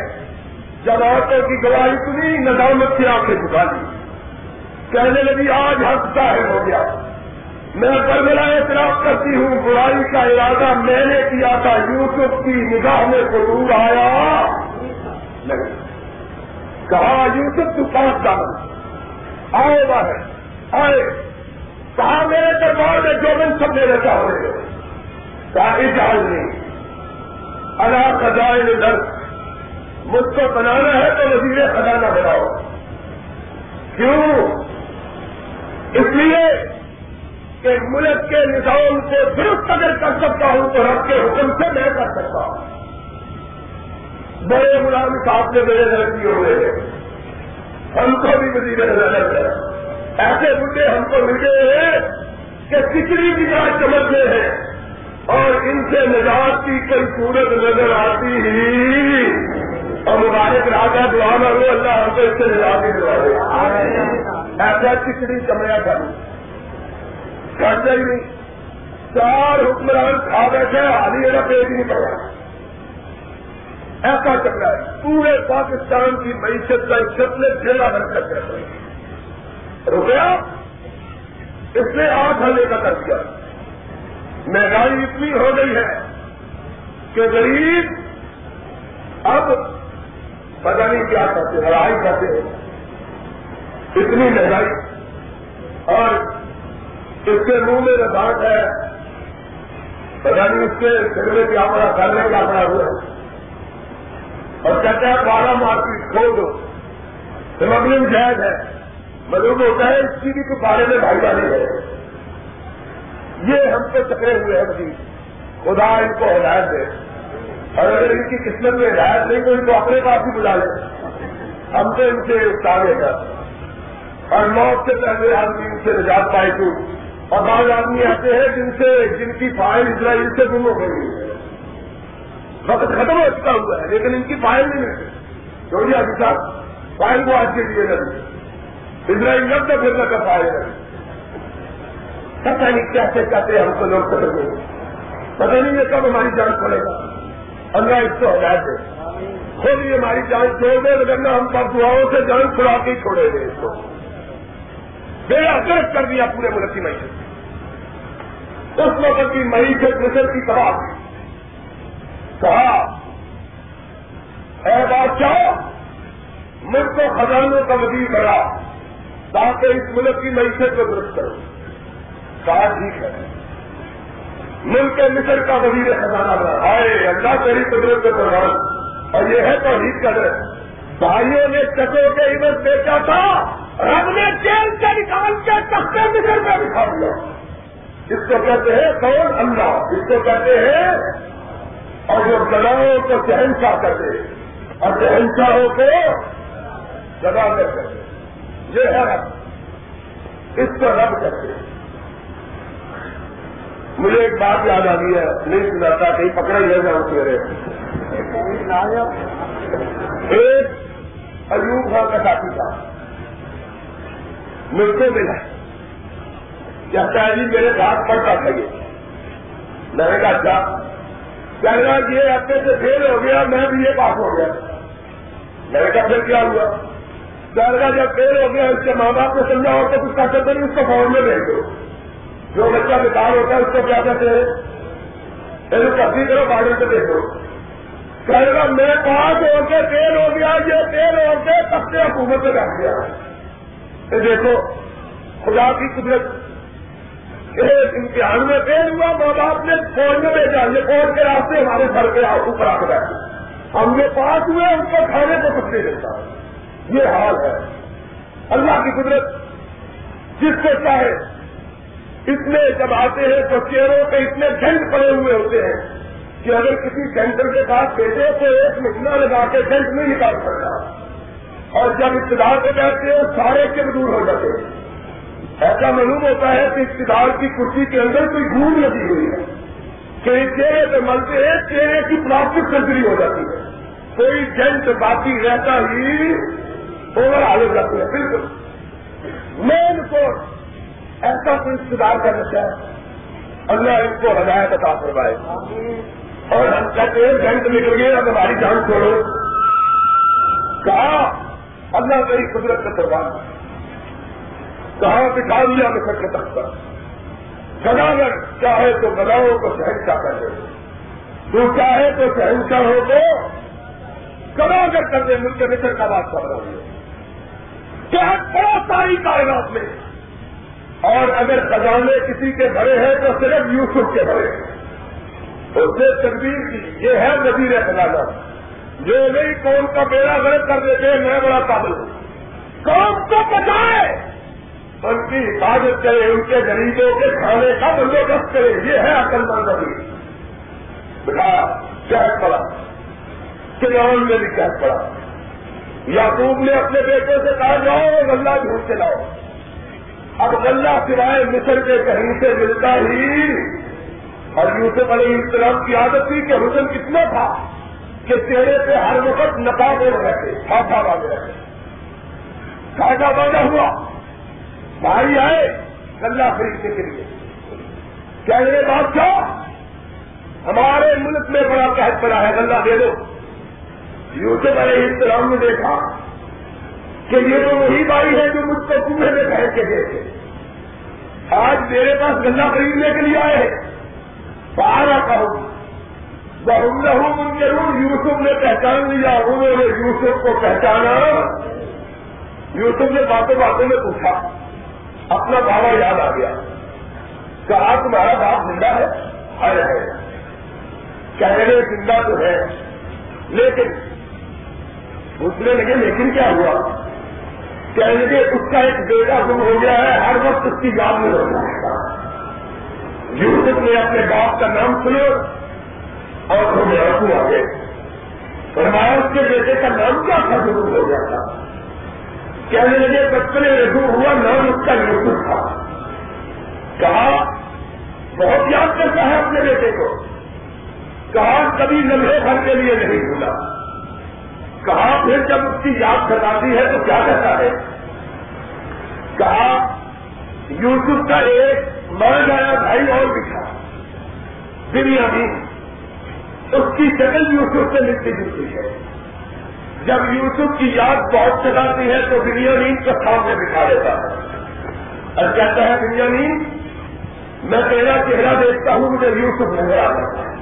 جب عورتوں کی گواہی سنی، ندامت کی آنکھیں جھکا دی۔ کہنے لگی، آج حق ظاہر ہو گیا میں کرملا اعتراف کرتی ہوں، برائی کا ارادہ میں نے کیا تھا، یوسف کی نگاہ میں ضرور آیا۔ نہیں۔ کہا، یوسف، تو پانچ دان آئے باہر آئے۔ کہا، میرے دربار میں جو من سب میرے چاہ رہے کہا اجاز نہیں اللہ خزائن در مجھ کو بنانا ہے تو وزیر خزانہ بناؤ۔ کیوں؟ اس لیے کہ ملک کے نظام کو درست اگر کر سکتا ہوں تو رب کے حکم سے میں کر سکتا ہوں۔ بڑے غلام صاحب نے میرے نظر کیے ہوئے ہیں۔ ہم کو بھی وزیر نظر ہے۔ ایسے بڈے ہم کو ملے ہیں کہ کچری کی جانچ چمکتے ہیں اور ان سے نجات کی کوئی صورت نظر آتی ہی اور مبارک راجا دعا اللہ ہم کو اس سے نجات ہی دعا ایسا کچڑی چمڑا کروں۔ کرتا ہی نہیں چار حکمران کھا بیٹھے حالی میرا پیٹ نہیں پڑا۔ ایسا چل رہا ہے۔ پورے پاکستان کی معیشت کا شکل جیلا بن کر روپیہ اس نے آٹھ ہلے کا کر دیا۔ مہنگائی اتنی ہو گئی ہے کہ غریب اب پتہ نہیں کیا کرتے، لڑائی کرتے اتنی مہنگائی۔ اور اس کے منہ میں رساٹ ہے، پتا نہیں اس کے سر میں کیا پڑا گھر میں کیا ہوا ہے۔ اور کہتے ہیں بارہ مارکیٹ کھول دو۔ سمگلنگ جائز ہے۔ مطلب ہوتا ہے، اس چیز کے بارے میں بھائی بانی ہے۔ یہ ہم کو چکرے ہوئے ہیں مزید خدا ان کو ہدایت دے۔ اور اگر ان کی قسمت میں ہدایت نہیں، تو ان کو اپنے پاس ہی بلا لیں ہم تو ان سے تابے گا اور موت سے پہلے آدمی ان سے نجات پائے تو اور بعض آدمی ایسے ہیں جن سے جن کی فائل اسرائیل سے گم ہو گئی۔ ہے وقت ختم ہو چکا ہوا ہے، لیکن ان کی فائل نہیں ملتی چوری ابھی صاحب، فائل کو آج کے لیے نہیں اسرائیل لگ تو پھر کا فائل ہے پتہ نہیں کیسے کہتے ہم کو لوگ ختم ہو پتہ نہیں یہ کب ہماری جان چھوڑے گا۔ اللہ اس کو ہدایت دے۔ خود یہ ہماری جان چھوڑ دے لگنا ہم پر دعاؤں سے جان چھڑا کے ہی چھوڑے گے اس کو۔ بے اثر کر دیا پورے ملک کی معیشت اس وقت کی معیشت مصر کی تباہ کہا، اے بادشاہ ملک کو خزانوں کا وزیر بڑا تاکہ اس ملک کی معیشت کو درست کرو کہا، ٹھیک ہے۔ ملک کے مصر کا وزیر خزانہ بنا۔ آئے، اللہ تیری قدرت کے دوران اور یہ ہے توحید کا در بھائیوں نے چکو کے عمت بیچا تھا، رب نے جیل سے نکال کے تختے مصر میں بٹھا دیا۔ اس کو کہتے ہیں کون اللہ اس کو کہتے ہیں اور جو گلاؤں کو شہنشاہ کر دے اور شہنشاہوں کو جگہ میں کر دے یہ ہے رب۔ اس کو رب کرتے مجھے ایک بات یاد آ گئی ہے، نہیں سناتا، کہیں پکڑا ہی رہ جاؤں میرے۔ ایک ایوب خان کا ساتھی تھا۔ مل کو ملا کہتا ہے جی میرے ساتھ پڑتا تھا یہ میں نے کہا اچھا۔ کہنا یہ اپنے سے فیل ہو گیا، میں بھی یہ پاس ہو گیا۔ میں نے کہا، پھر کیا ہوا؟ کہنا جب فیل ہو گیا، اس کے ماں باپ نے سمجھا ہوتا کچھ کر سکتے نہیں اس کو فون میں بھیج دو۔ جو بچہ بیکار ہوتا ہے، اس کو کیا کہتے ہیں؟ پھر کسی طرح بارڈر سے دیکھو کہے گا میں پاس ہو کے فیل ہو گیا، یہ فیل ہو کے تب سے حکومت سے بیٹھ گیا۔ دیکھو، خدا کی قدرت ایک امتحان میں فیل ہوا، ماں باپ نے فوج میں بھیجا، یہ فوج کے راستے ہمارے گھر کے اوپر آ کر ہم نے پاس ہوئے، ان کو کھانے کو کچھ نہیں دیتا۔ یہ حال ہے۔ اللہ کی قدرت، جس سے چاہے اتنے جب آتے ہیں تو چیئروں کے اتنے جھنڈ پڑے ہوئے ہوتے ہیں کہ اگر کسی سینٹر کے ساتھ بھیجے تو ایک مہینہ لگا کے جھنڈ نہیں نکال سکتا۔ اور جب اقتدار پہ بیٹھتے ہیں، سارے کے دور ہو جاتے ہیں۔ ایسا معلوم ہوتا ہے کہ اقتدار کی کرسی کے اندر کوئی گھوم لگی ہوئی ہے کہ چہرے پہ ملتے ہیں چہرے کی پلاسٹک سرجری ہو جاتی ہے۔ کوئی جنٹ باقی رہتا ہی اوور آ جاتی ہے بالکل۔ مین کو ایسا کوئی اقتدار کرنا چاہے اللہ ان کو ہدایت عطا کروائے اور ہم کہتے ہیں جنٹ نکل گئے اب ہماری جان چھوڑو کہا، اللہ تیری قدرت کا قربان کہاں بٹھا دیا میں کے تک پر گداگر چاہے تو گداؤں کو شہنشاہ کر دے۔ تو چاہے تو شہنشاہ ہو تو گداگر کر دے، ملک مصر کا بات کر رہا ہوں کیا بہت ساری کائنات میں۔ اور اگر خزانے کسی کے بھرے ہیں تو صرف یوسف کے بھرے ہیں۔ اس نے تقدیر کی یہ ہے نظیر خزانہ جو نہیں، قوم کا بیڑا غلط کر دیتے میں بڑا قابل ہوں۔ قوم کو بچائے۔ ان کی حفاظت کرے ان کے غریبوں کے کھانے کا بندوبست کرے۔ یہ ہے عقل مند ابھی بٹھایا قید پڑا۔ چلاؤ میں بھی قید پڑا۔ یعقوب نے اپنے بیٹے سے کہا، جاؤ غلہ ڈھونڈ کے لاؤ۔ اب غلہ سوائے مصر کے کہیں سے ملتا ہی۔ اور یوسف علیہ السلام کی عادت تھی کہ حسن کتنا تھا کہ چہرے پہ ہر وقت نقاب رہتے ہاتھا والے رہتے۔ کاٹا باندھا ہوا۔ بھائی آئے گلا خریدنے کے لیے۔ کیا میرے بادشاہ ہمارے ملک میں بڑا قحط پڑا ہے گلا دے دو۔ یوسف علیہ السلام نے دیکھا کہ یہ تو وہی بھائی ہے جو مجھ کو کنویں میں بیٹھ کے گئے تھے۔ آج میرے پاس گلا خریدنے کے لیے آئے سارا کہوں بہت لہو ضرور یوسف نے پہچان لیا، انہوں نے یوسف کو پہچانا۔ یوسف نے باتوں باتوں میں پوچھا۔ اپنا بابا یاد آ گیا کہا تمہارا باپ زندہ ہے ہر ہے۔ کہنے زندہ تو ہے۔ لیکن پوچھنے لگے، لیکن کیا ہوا؟ کہنے لگے، اس کا ایک بیٹا گم ہو گیا ہے، ہر وقت اس کی یاد میں ہوتا یوسف نے اپنے باپ کا نام سنو اور ہمیں رکھو آ گئے فرمایا، اس کے بیٹے کا نام کیا تھا جو ہو گیا تھا؟ کہنے لگے، بچپنے رجوع ہوا، نام اس کا یوسف تھا. کہا، بہت یاد کرتا ہے اپنے بیٹے کو. کہا، کبھی لمحے بھر کے لیے نہیں بھولا. کہا، پھر جب اس کی یاد ستاتی ہے تو کیا کہتا ہے؟ کہا، یوسف کا ایک مر گیا بھائی اور بچھا دنیا بھی۔ اس کی شکل یوسف سے ملتی جلتی ہے۔ جب یوسف کی یاد بہت ستاتی ہے تو دنیا نیند کا سامنے دکھا دیتا ہے۔ اور کہتا ہے دنیا نیند میں تیرا چہرہ دیکھتا ہوں، مجھے یوسف نظر آتا ہے۔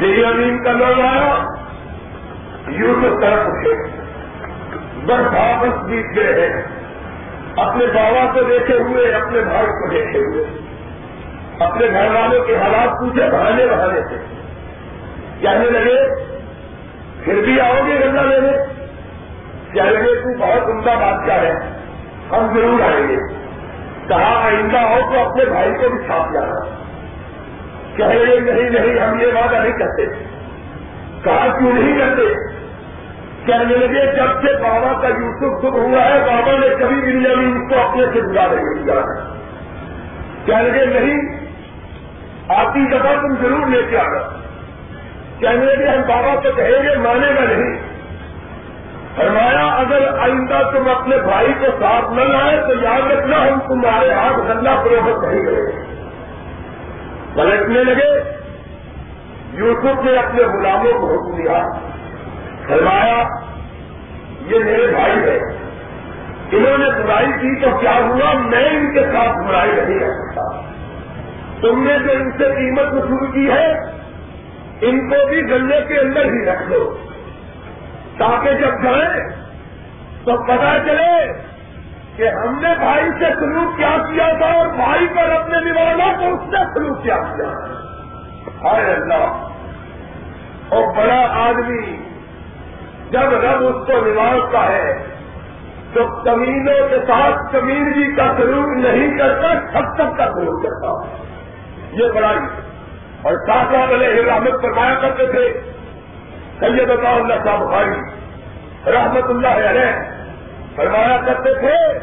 دنیا نیند کا نام آیا، یوسف طرف اٹھے۔ بس واپس بیت گئے ہیں۔ اپنے بابا کو دیکھے ہوئے، اپنے بھائی کو دیکھے ہوئے۔ اپنے گھر والوں کے حالات پوچھے، بہانے بہانے سے۔ کہنے لگے پھر بھی آؤ گے گنگا لینے کہنے لگے تو بہت عمدہ بادشاہ ہے۔ ہم ضرور آئیں گے۔ کہا آئندہ ہو تو اپنے بھائی کو بھی چھاپ جانا کہہ نہیں نہیں، ہم یہ وعدہ نہیں کرتے۔ کہا، کیوں نہیں کرتے؟ کہنے لگے، جب سے بابا کا یوسف دکھ ہوا ہے، بابا نے کبھی بھی نہیں اس کو اپنے سے جدا نہیں کیا۔ کہنے لگے، نہیں، آتی دفعہ تم ضرور لے کے آنا۔ کہنے لگے، ہم بابا کو کہیں گے، مانے گا نہیں۔ فرمایا، اگر آئندہ تم اپنے بھائی کو ساتھ نہ لائے، تو یاد رکھنا، ہم تمہارے ہاتھ گندا فروخت نہیں کریں پلٹنے لگے، یوسف نے اپنے غلاموں کو حکم دیا۔ فرمایا، یہ میرے بھائی ہے انہوں نے برائی کی تو کیا ہوا؟ میں ان کے ساتھ برائی نہیں رکھ سکتا تم نے جو ان سے قیمت وصول کی ہے ان کو بھی گلے کے اندر ہی رکھ لو تاکہ جب جائیں تو پتا چلے کہ ہم نے بھائی سے سلوک کیا کیا تھا اور بھائی پر اپنے نوالا کو اس نے سلوک کیا کیا۔ ہائے اللہ۔ اور بڑا آدمی جب رب اس کو نوازتا ہے تو کمینوں کے ساتھ کمیونٹی جی کا سلوک نہیں کرتا سب تک کا سلوک کرتا۔ یہ بڑائی اور ساتھ علیہ رحمت فرمایا کرتے تھے، سید اللہ صاحب بھائی رحمت اللہ علیہ فرمایا کرتے تھے،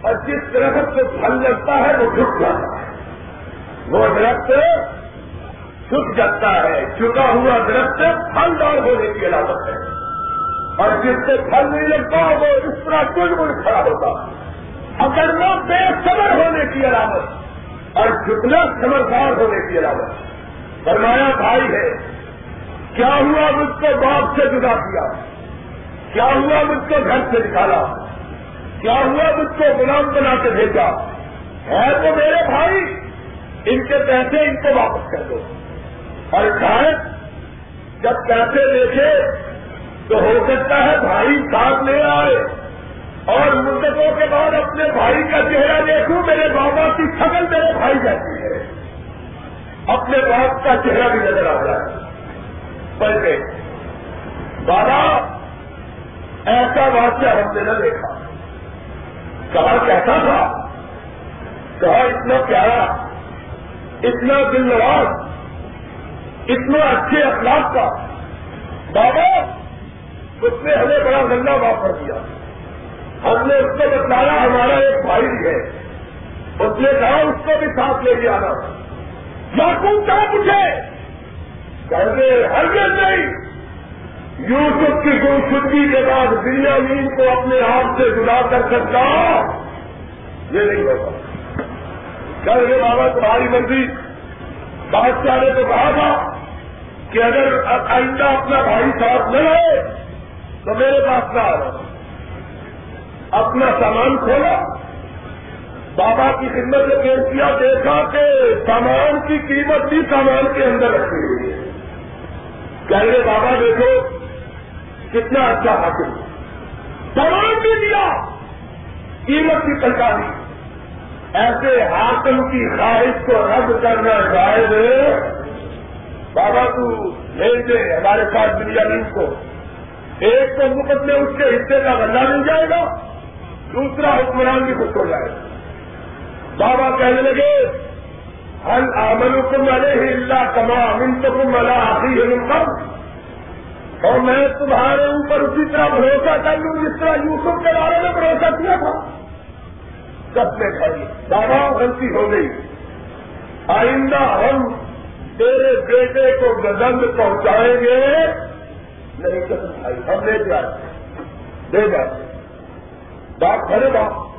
اور جس درخت کو پھل لگتا ہے، وہ جھک جاتا ہے۔ وہ درخت جھک جاتا ہے چکا ہوا درخت پھلدار ہونے کی علامت ہے۔ اور جس سے پھل نہیں لگتا، وہ اس طرح کل مل کھڑا ہوتا۔ اگر وہ بے صبر ہونے کی علامت، اور جتنا سمجھدار ہونے کی علامت۔ فرمایا، بھائی ہے، کیا ہوا مجھ کو باپ سے جدا کیا؟ کیا ہوا مجھ کو گھر سے نکالا؟ کیا ہوا مجھ کو غلام بنا کے بھیجا؟ ہے تو میرے بھائی، ان کے پیسے ان کو واپس کر دو۔ اور شاید جب پیسے دیکھے تو ہو سکتا ہے بھائی ساتھ لے آئے۔ اور مدتوں کے بعد اپنے بھائی کا چہرہ دیکھوں، میرے بابا کی شکل میرے بھائی جاتی ہے۔ اپنے باپ کا چہرہ بھی نظر آ رہا ہے۔ پہلے بابا، ایسا واقعہ ہم نے نہ دیکھا۔ کہا کیسا تھا۔ کہا، اتنا پیارا، اتنا دل نواز اتنا اچھے اخلاق کا۔ بابا، اس نے ہمیں بڑا گندا واپر دیا۔ ہم نے اس کو بتایا ہمارا ایک بھائی ہے۔ اس نے کہا، اس کو بھی ساتھ لے کے آنا۔ یا تم کیا پوچھے کہتے ہر نہیں۔ یوسف کی گمشدگی کے بعد دنیا مین کو اپنے آپ سے جدا کر سکتا، یہ نہیں ہوگا کل رہے بابا تمہاری مرضی۔ بادشاہ نے تو کہا تھا کہ اگر آئندہ اپنا بھائی ساتھ نہ لائے تو میرے پاس نہ آ اپنا سامان کھولا۔ بابا کی خدمت سے پیش کیا، دیکھا کہ سامان کی قیمت بھی سامان کے اندر رکھی ہوئی ہے۔ کہہ رہے، بابا دیکھو، کتنا اچھا حاصل۔ سامان بھی دیا قیمت کی پہچانی ایسے حاصل کی خواہش کو رد کرنا جائز بابا تو بھیج دے، ہمارے ساتھ دنیا کو۔ ایک تو مفت میں اس کے حصے کا بندہ مل جائے گا، دوسرا حکمران بھی خوش ہو جائے گا۔ بابا کہنے لگے ہل آمن حکم والے ہی اللہ کما امن تو کم اللہ آخری اور میں تمہارے اوپر اسی طرح بھروسہ کر لوں جس طرح یوسف کے بارے میں بھروسہ کیا تھا۔ سب میں کھڑی بابا غلطی ہو گئی۔ آئندہ ہم تیرے بیٹے کو گزند پہنچائیں گے۔ نہیں کر ہم لے جائیں دے جائیں بات کھڑے باپ۔